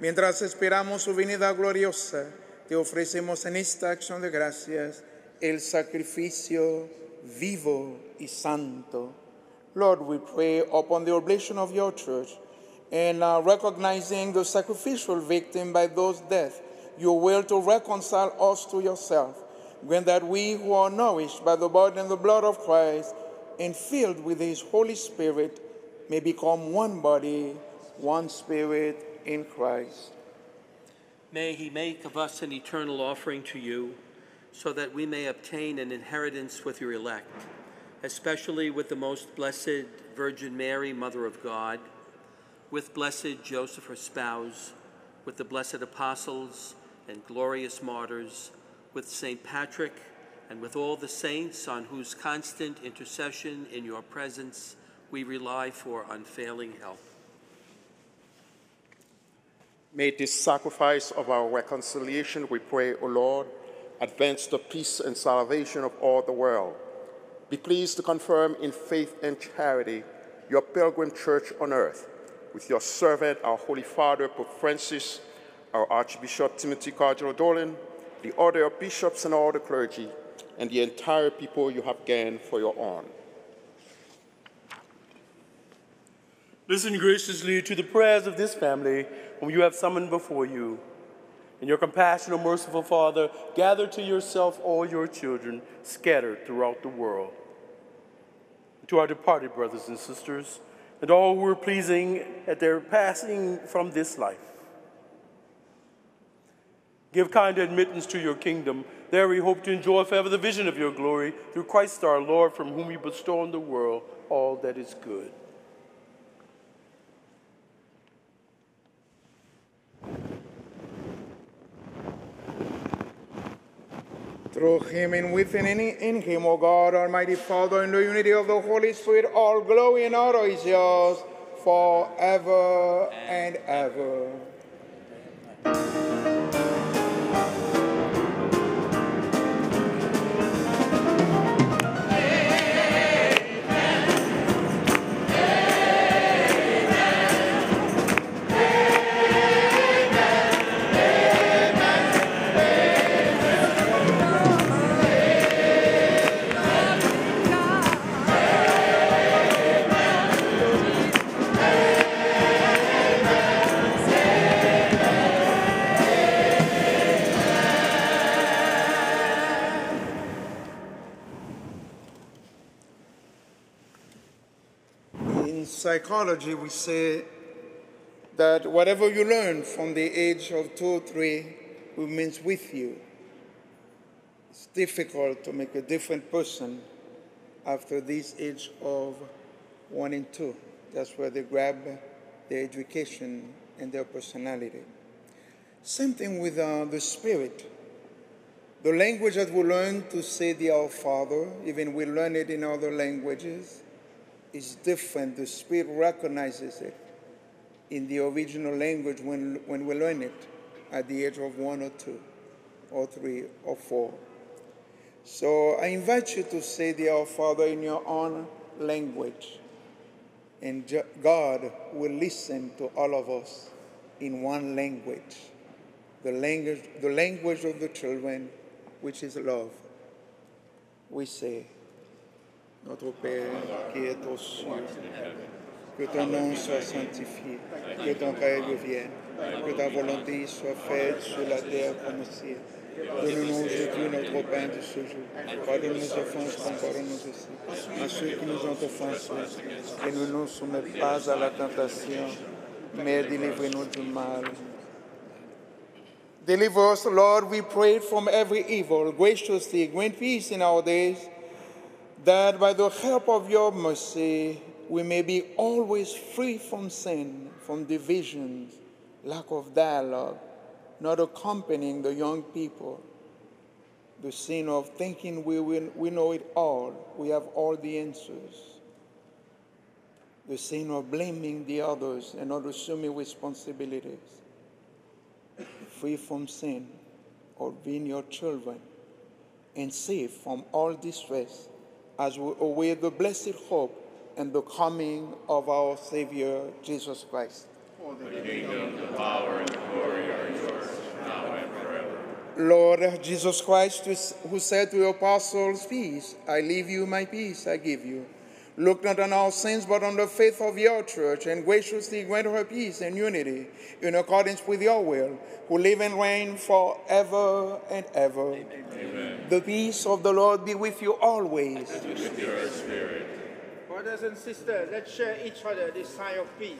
mientras esperamos su venida gloriosa, te ofrecemos en esta acción de gracias el sacrificio vivo y santo. Lord, we pray upon the oblation of your church and uh, recognizing the sacrificial victim by those death, your will to reconcile us to yourself. Grant that we who are nourished by the body and the blood of Christ and filled with his Holy Spirit may become one body, one spirit in Christ. May he make of us an eternal offering to you, so that we may obtain an inheritance with your elect, especially with the most blessed Virgin Mary, Mother of God, with blessed Joseph, her spouse, with the blessed apostles and glorious martyrs, with St. Patrick, and with all the saints on whose constant intercession in your presence we rely for unfailing help. May this sacrifice of our reconciliation, we pray, O Lord, advance the peace and salvation of all the world. Be pleased to confirm in faith and charity your pilgrim church on earth with your servant, our Holy Father, Pope Francis, our Archbishop Timothy Cardinal Dolan, the order of bishops and all the clergy, and the entire people you have gained for your own. Listen graciously to the prayers of this family whom you have summoned before you. In your compassion, O merciful Father, gather to yourself all your children scattered throughout the world. To our departed brothers and sisters, and all who are pleasing at their passing from this life. Give kind admittance to your kingdom. There we hope to enjoy forever the vision of your glory through Christ our Lord, from whom you bestow on the world all that is good. Through him and within and in him, O God, Almighty Father, in the unity of the Holy Spirit, all glory and honor is yours forever and ever. Psychology, we say that whatever you learn from the age of two or three remains with you. It's difficult to make a different person after this age of one and two. That's where they grab their education and their personality. Same thing with uh, the spirit. The language that we learn to say the Our Father, even we learn it in other languages, is different. The Spirit recognizes it in the original language when, when we learn it at the age of one or two, or three, or four. So I invite you to say the Our Father in your own language. And God will listen to all of us in one language the language, the language of the children, which is love. We say, Notre Père qui est aux cieux, que ton nom soit sanctifié, que ton règne vienne, que ta volonté soit faite sur la terre comme au ciel. Donne-nous aujourd'hui notre pain de ce jour. Pardonne nos offenses comme pardonne-nous aussi. À ceux qui nous ont offensés, et ne nous soumets pas à la tentation, mais délivre-nous du mal. Deliver us, Lord, we pray, from every evil. Graciously grant peace in our days, that by the help of your mercy we may be always free from sin, from divisions, lack of dialogue, not accompanying the young people, the sin of thinking we, will, we know it all, we have all the answers, the sin of blaming the others and not assuming responsibilities, free from sin, or being your children, and safe from all distress as we await the blessed hope and the coming of our Savior, Jesus Christ. The kingdom, the power, and the glory are yours, now and forever. Lord Jesus Christ, who- who said to your apostles, Peace, I leave you, my peace I give you. Look not on our sins, but on the faith of your church, and graciously grant her peace and unity in accordance with your will, who live and reign forever and ever. Amen. The peace of the Lord be with you always. And With your spirit. Brothers and sisters, let's share each other this sign of peace.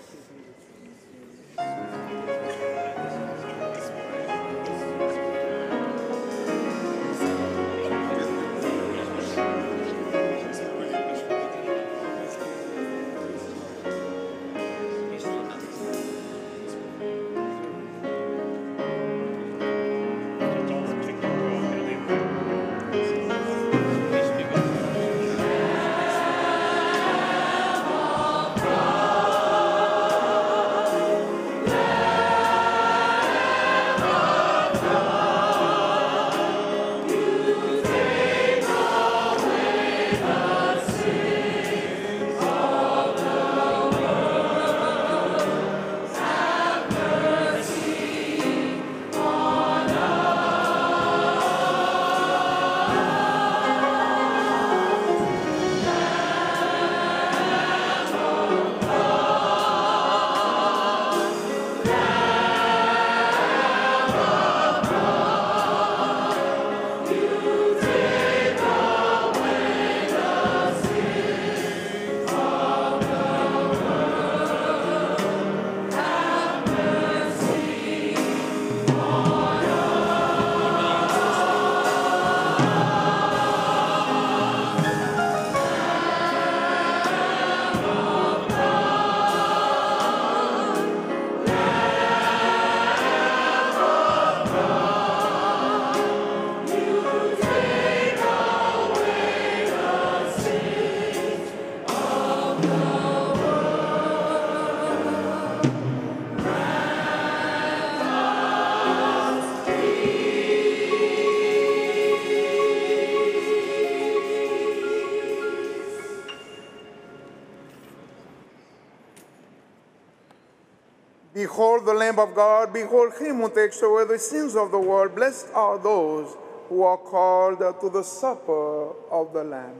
Lamb of God, behold him who takes away the sins of the world. Blessed are those who are called to the supper of the Lamb.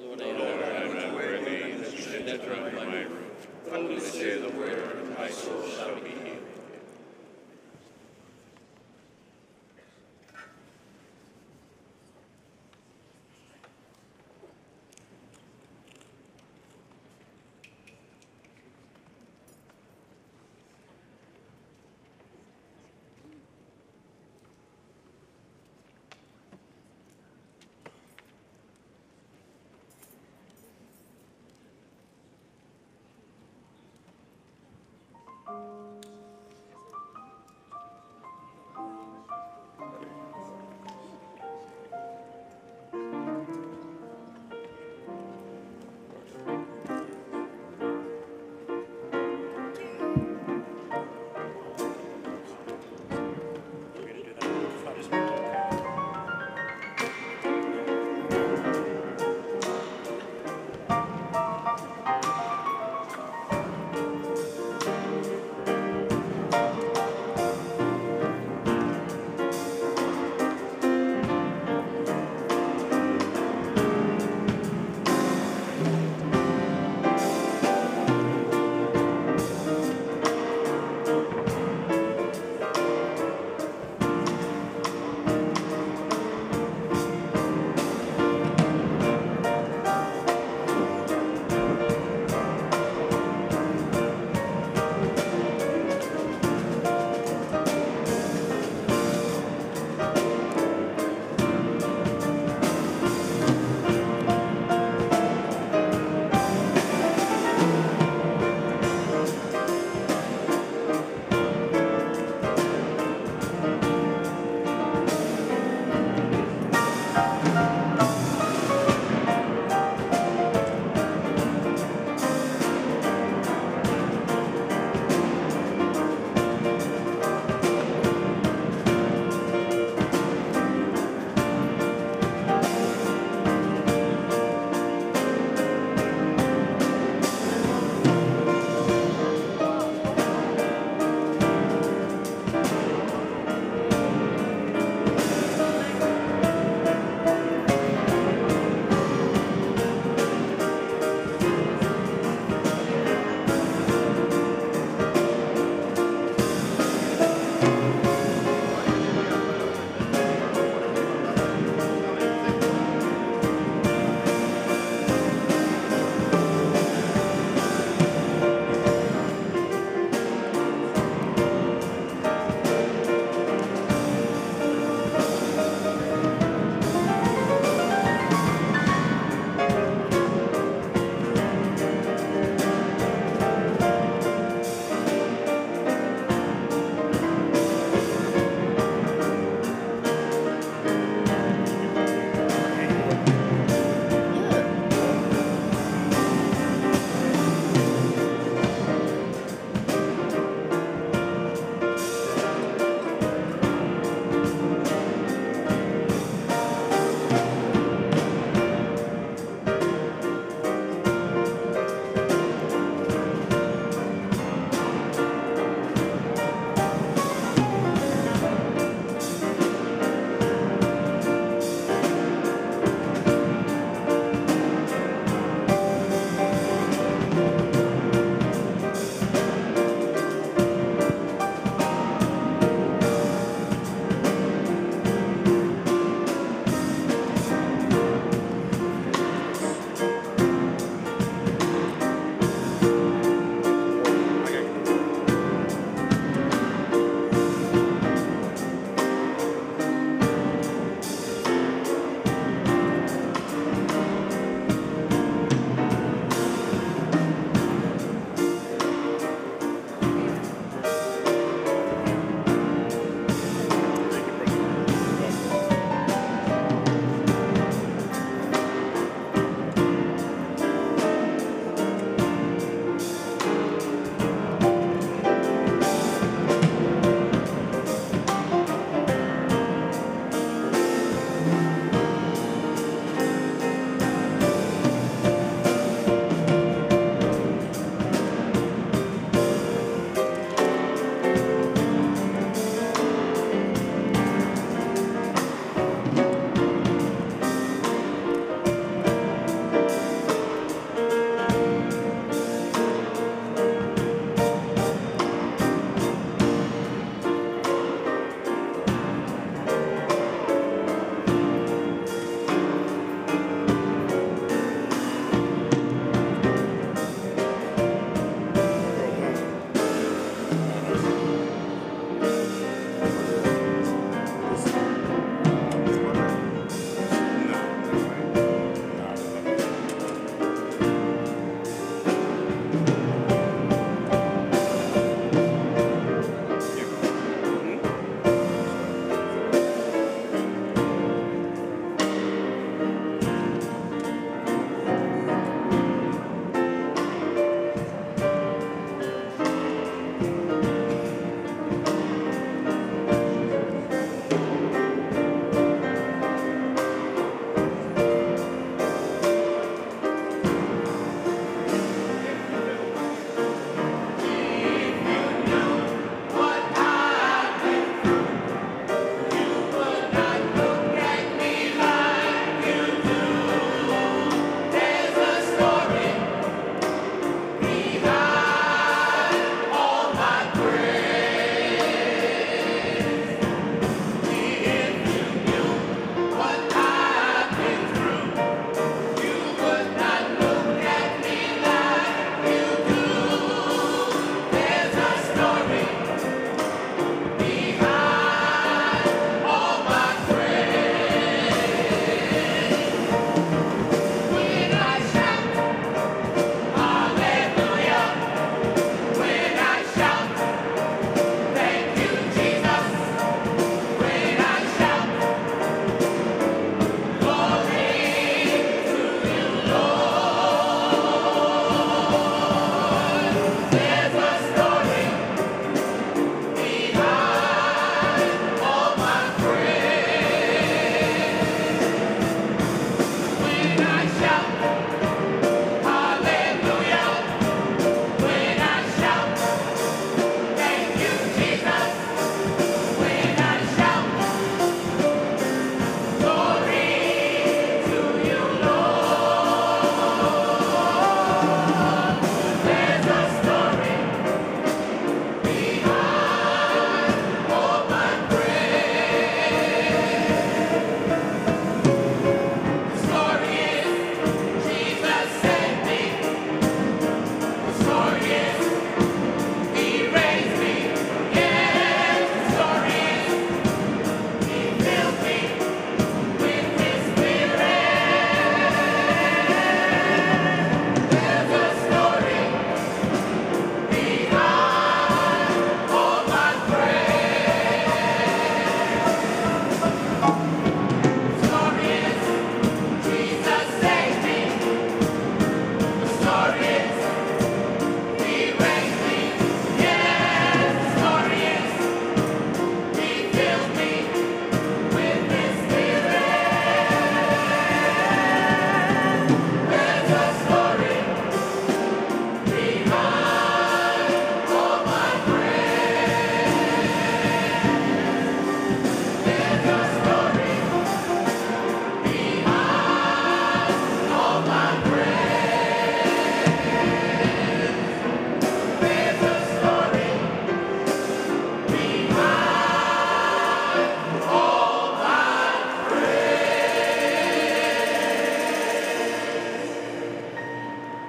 Lord,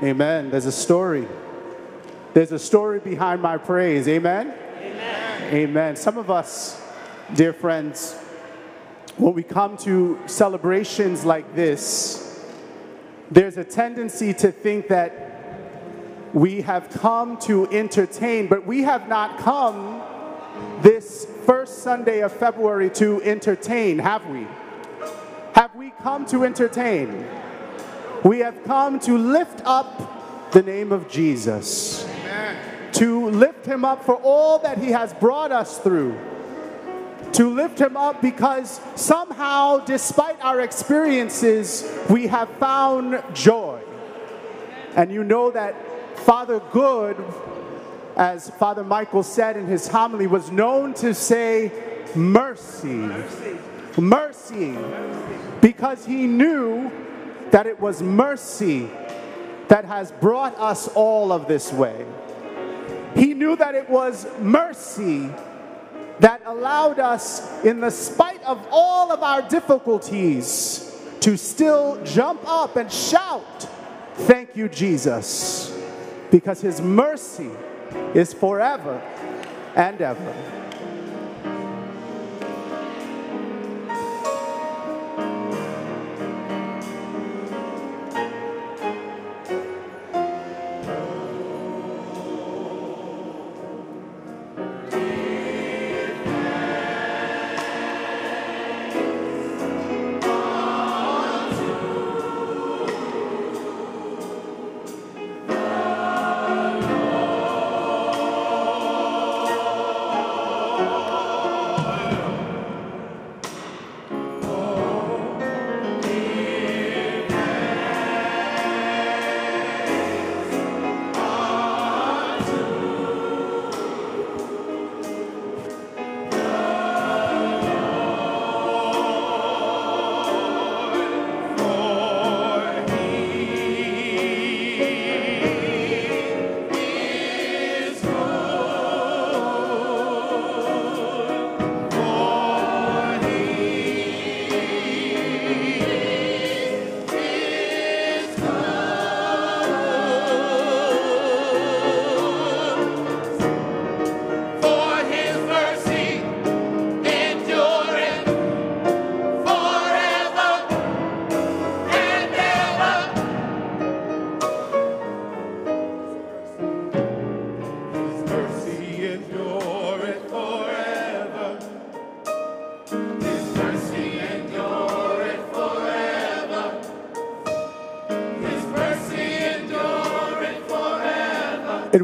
Amen. There's a story. There's a story behind my praise. Amen? Amen. Amen. Some of us, dear friends, when we come to celebrations like this, there's a tendency to think that we have come to entertain, but we have not come this first Sunday of February to entertain, have we? Have we come to entertain? We have come to lift up the name of Jesus, to lift him up for all that he has brought us through, to lift him up because somehow, despite our experiences, we have found joy. And you know that Father Goode, as Father Michael said in his homily, was known to say, mercy. Mercy. Because he knew that it was mercy that has brought us all of this way. He knew that it was mercy that allowed us, in the spite of all of our difficulties, to still jump up and shout, Thank you, Jesus, because His mercy is forever and ever.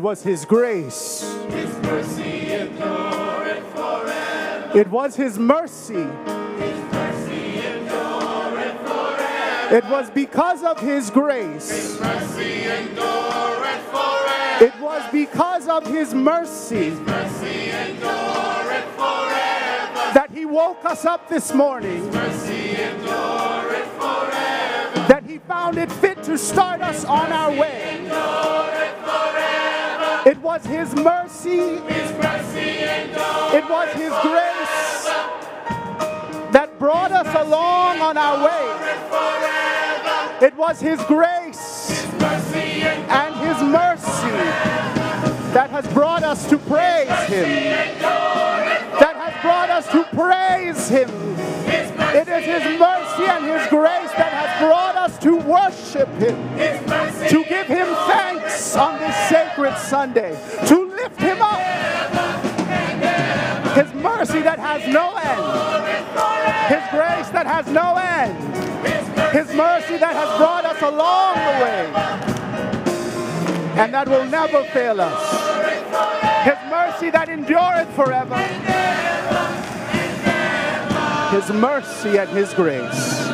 Was His grace. His mercy endureth forever. It was His mercy. His mercy endureth forever. It was because of His grace. His mercy endureth forever. It was because of His mercy Mercy endureth forever. that He woke us up this morning, Mercy endureth forever. that He found it fit to start us on our way. It was His mercy, His mercy it was His grace that brought us along on our way. It was His grace Mercy and His mercy that has brought us to praise Him. That has brought us to praise Him. Sunday, to lift Him up. His mercy that has no end, His grace that has no end, His mercy that has brought us along the way, and that will never fail us. His mercy that endureth forever. His mercy and His grace.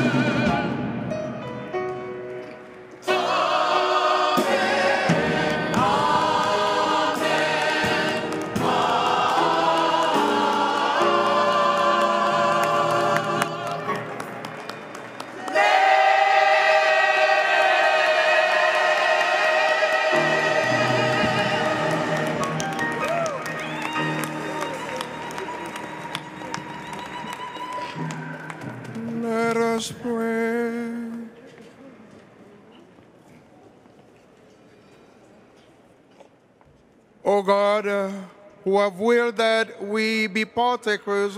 Who have willed that we be partakers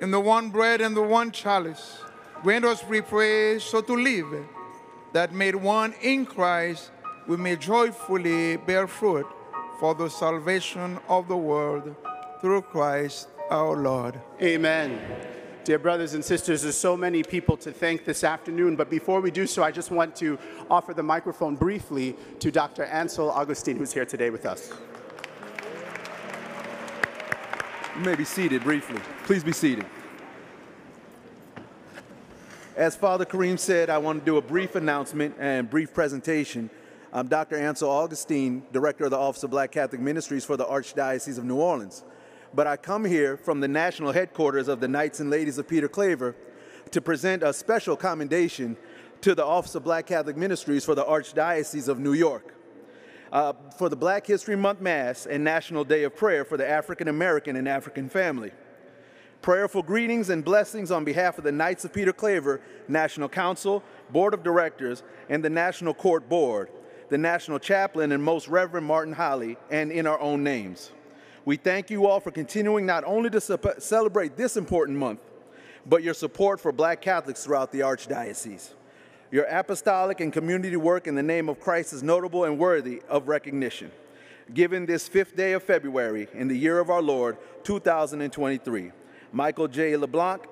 in the one bread and the one chalice, grant us, we pray, so to live, that made one in Christ, we may joyfully bear fruit for the salvation of the world through Christ our Lord. Amen. Dear brothers and sisters, there's so many people to thank this afternoon, but before we do so, I just want to offer the microphone briefly to Dr. Ansel Augustine, who's here today with us. You may be seated briefly. Please be seated. As Father Kareem said, I want to do a brief announcement and brief presentation. I'm Dr. Ansel Augustine, Director of the Office of Black Catholic Ministries for the Archdiocese of New Orleans. But I come here from the national headquarters of the Knights and Ladies of Peter Claver to present a special commendation to the Office of Black Catholic Ministries for the Archdiocese of New York. Uh, for the Black History Month Mass and National Day of Prayer for the African American and African family. Prayerful greetings and blessings on behalf of the Knights of Peter Claver National Council, Board of Directors, and the National Court Board, the National Chaplain, and Most Reverend Martin Holley, and in our own names. We thank you all for continuing not only to celebrate this important month, but your support for Black Catholics throughout the Archdiocese. Your apostolic and community work in the name of Christ is notable and worthy of recognition. Given this fifth day of February in the year of our Lord, 2023, Michael J. LeBlanc,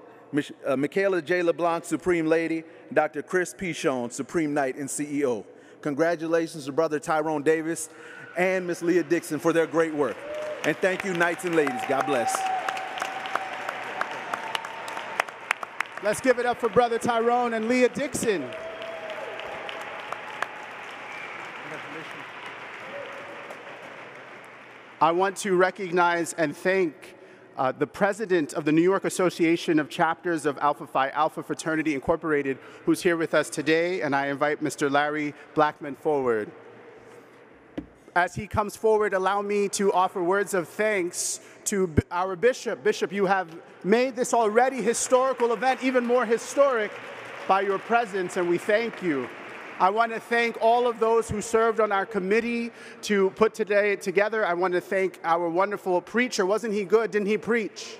uh, Michaela J. LeBlanc, Supreme Lady, Dr. Chris Pichon, Supreme Knight and CEO. Congratulations to Brother Tyrone Davis and Miss Leah Dixon for their great work. And thank you, Knights and Ladies. God bless. Let's give it up for Brother Tyrone and Leah Dixon. I want to recognize and thank uh, the president of the New York Association of Chapters of Alpha Phi Alpha Fraternity Incorporated, who's here with us today, and I invite Mr. Larry Blackman forward. As he comes forward, allow me to offer words of thanks to our bishop. Bishop, you have made this already historical event even more historic by your presence, and we thank you. I want to thank all of those who served on our committee to put today together. I want to thank our wonderful preacher. Wasn't he good? Didn't he preach?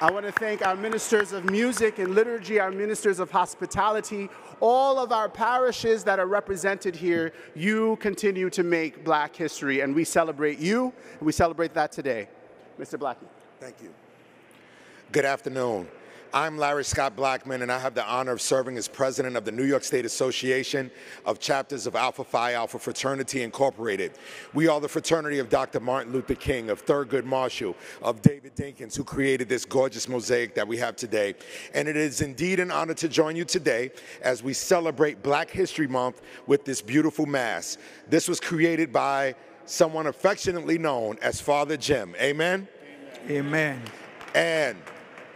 I want to thank our ministers of music and liturgy, our ministers of hospitality, all of our parishes that are represented here. You continue to make black history, and we celebrate you, and we celebrate that today. Mr. Blackie. Thank you. Good afternoon. I'm Larry Scott Blackman, and I have the honor of serving as president of the New York State Association of Chapters of Alpha Phi Alpha Fraternity Incorporated. We are the fraternity of Dr. Martin Luther King, of Thurgood Marshall, of David Dinkins, who created this gorgeous mosaic that we have today. And it is indeed an honor to join you today as we celebrate Black History Month with this beautiful Mass. This was created by someone affectionately known as Father Jim. Amen? Amen. And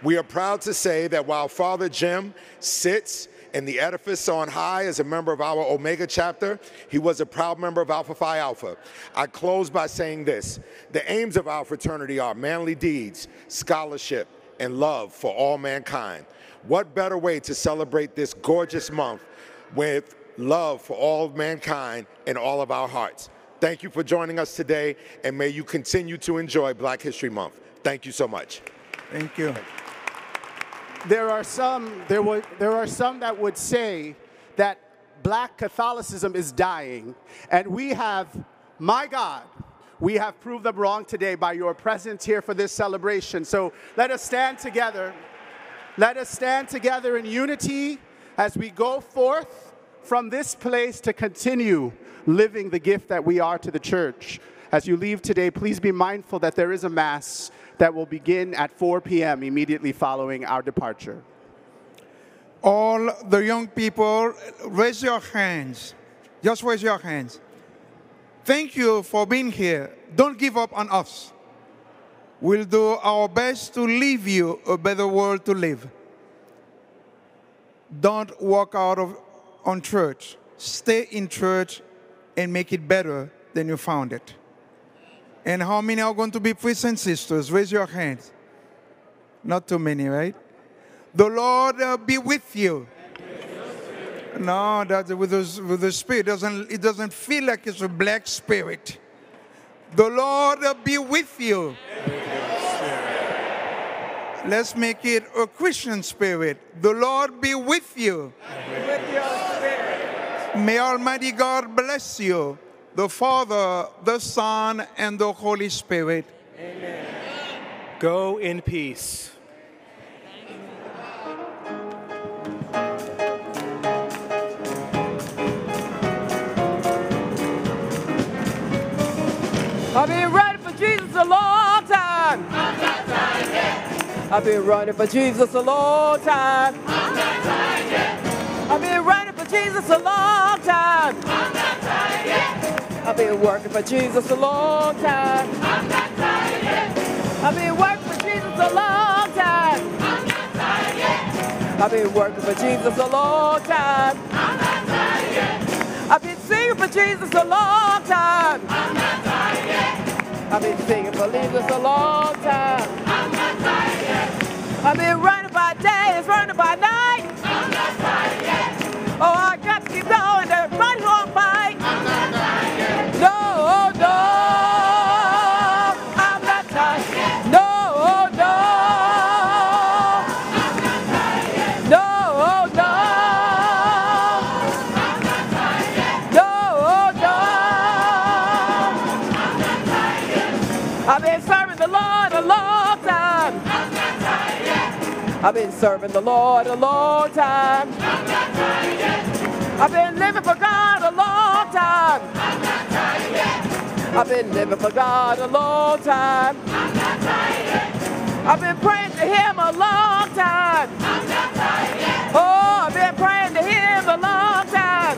we are proud to say that while Father Jim sits in the edifice on high as a member of our Omega chapter, he was a proud member of Alpha Phi Alpha. I close by saying this the aims of our fraternity are manly deeds, scholarship, and love for all mankind. What better way to celebrate this gorgeous month with love for all mankind in all of our hearts? Thank you for joining us today, and may you continue to enjoy Black History Month. Thank you so much. Thank you. There are some there would there are some that would say that black Catholicism is dying, and we have, my God, we have proved them wrong today by your presence here for this celebration. So let us stand together. Let us stand together in unity as we go forth from this place to continue living the gift that we are to the church. As you leave today, please be mindful that there is a Mass that will begin at 4 p.m. immediately following our departure. All the young people, raise your hands. Just raise your hands. Thank you for being here. Don't give up on us. We'll do our best to leave you a better world to live. Don't walk out of on church. Stay in church and make it better than you found it. And how many are going to be priests and sisters? Raise your hands. Not too many, right? The Lord uh, be with you. No, that's with the, with the spirit. It doesn't, it doesn't feel like it's a black spirit. The Lord be with you. Let's make it a Christian spirit. The Lord be with you. With. May Almighty God bless you, the Father, the Son, and the Holy Spirit. Go in peace. I've been running for Jesus a long time. I've been running for Jesus a long time. I've been running for Jesus a long time. I've been working for Jesus a long time. I'm not tired yet. I've been working for Jesus a long time. I'm not tired yet. I've been working for Jesus a long time. I'm not tired yet. I've been singing for Jesus a long time. I'm not tired yet. I've been singing for Jesus a long time. I'm not tired yet. I've been running by days, running by night. I'm not tired yet. Oh, I got to keep going I've been serving the Lord a long time. I've been living for God a long time. I've been living for God a long time. I've been praying to Him a long time. Oh, I've been praying to Him a long time.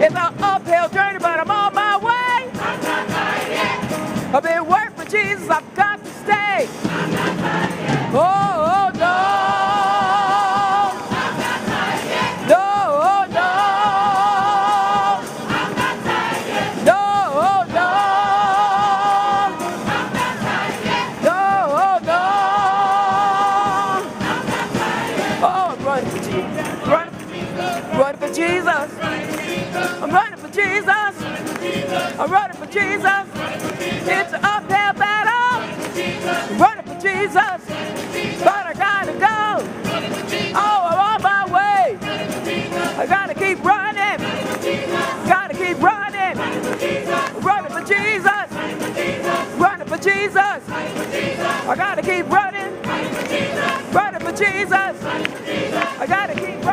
It's an uphill journey, but I'm on my way. I've been working for Jesus. I've got to stay. I'm running for Jesus. I'm running for Jesus. It's an uphill battle. Running Jesus. But I gotta go. Oh, I'm on my way. I gotta keep running. Gotta keep running. Running for Jesus. Running for Jesus. I gotta keep running. Running for Jesus. I gotta keep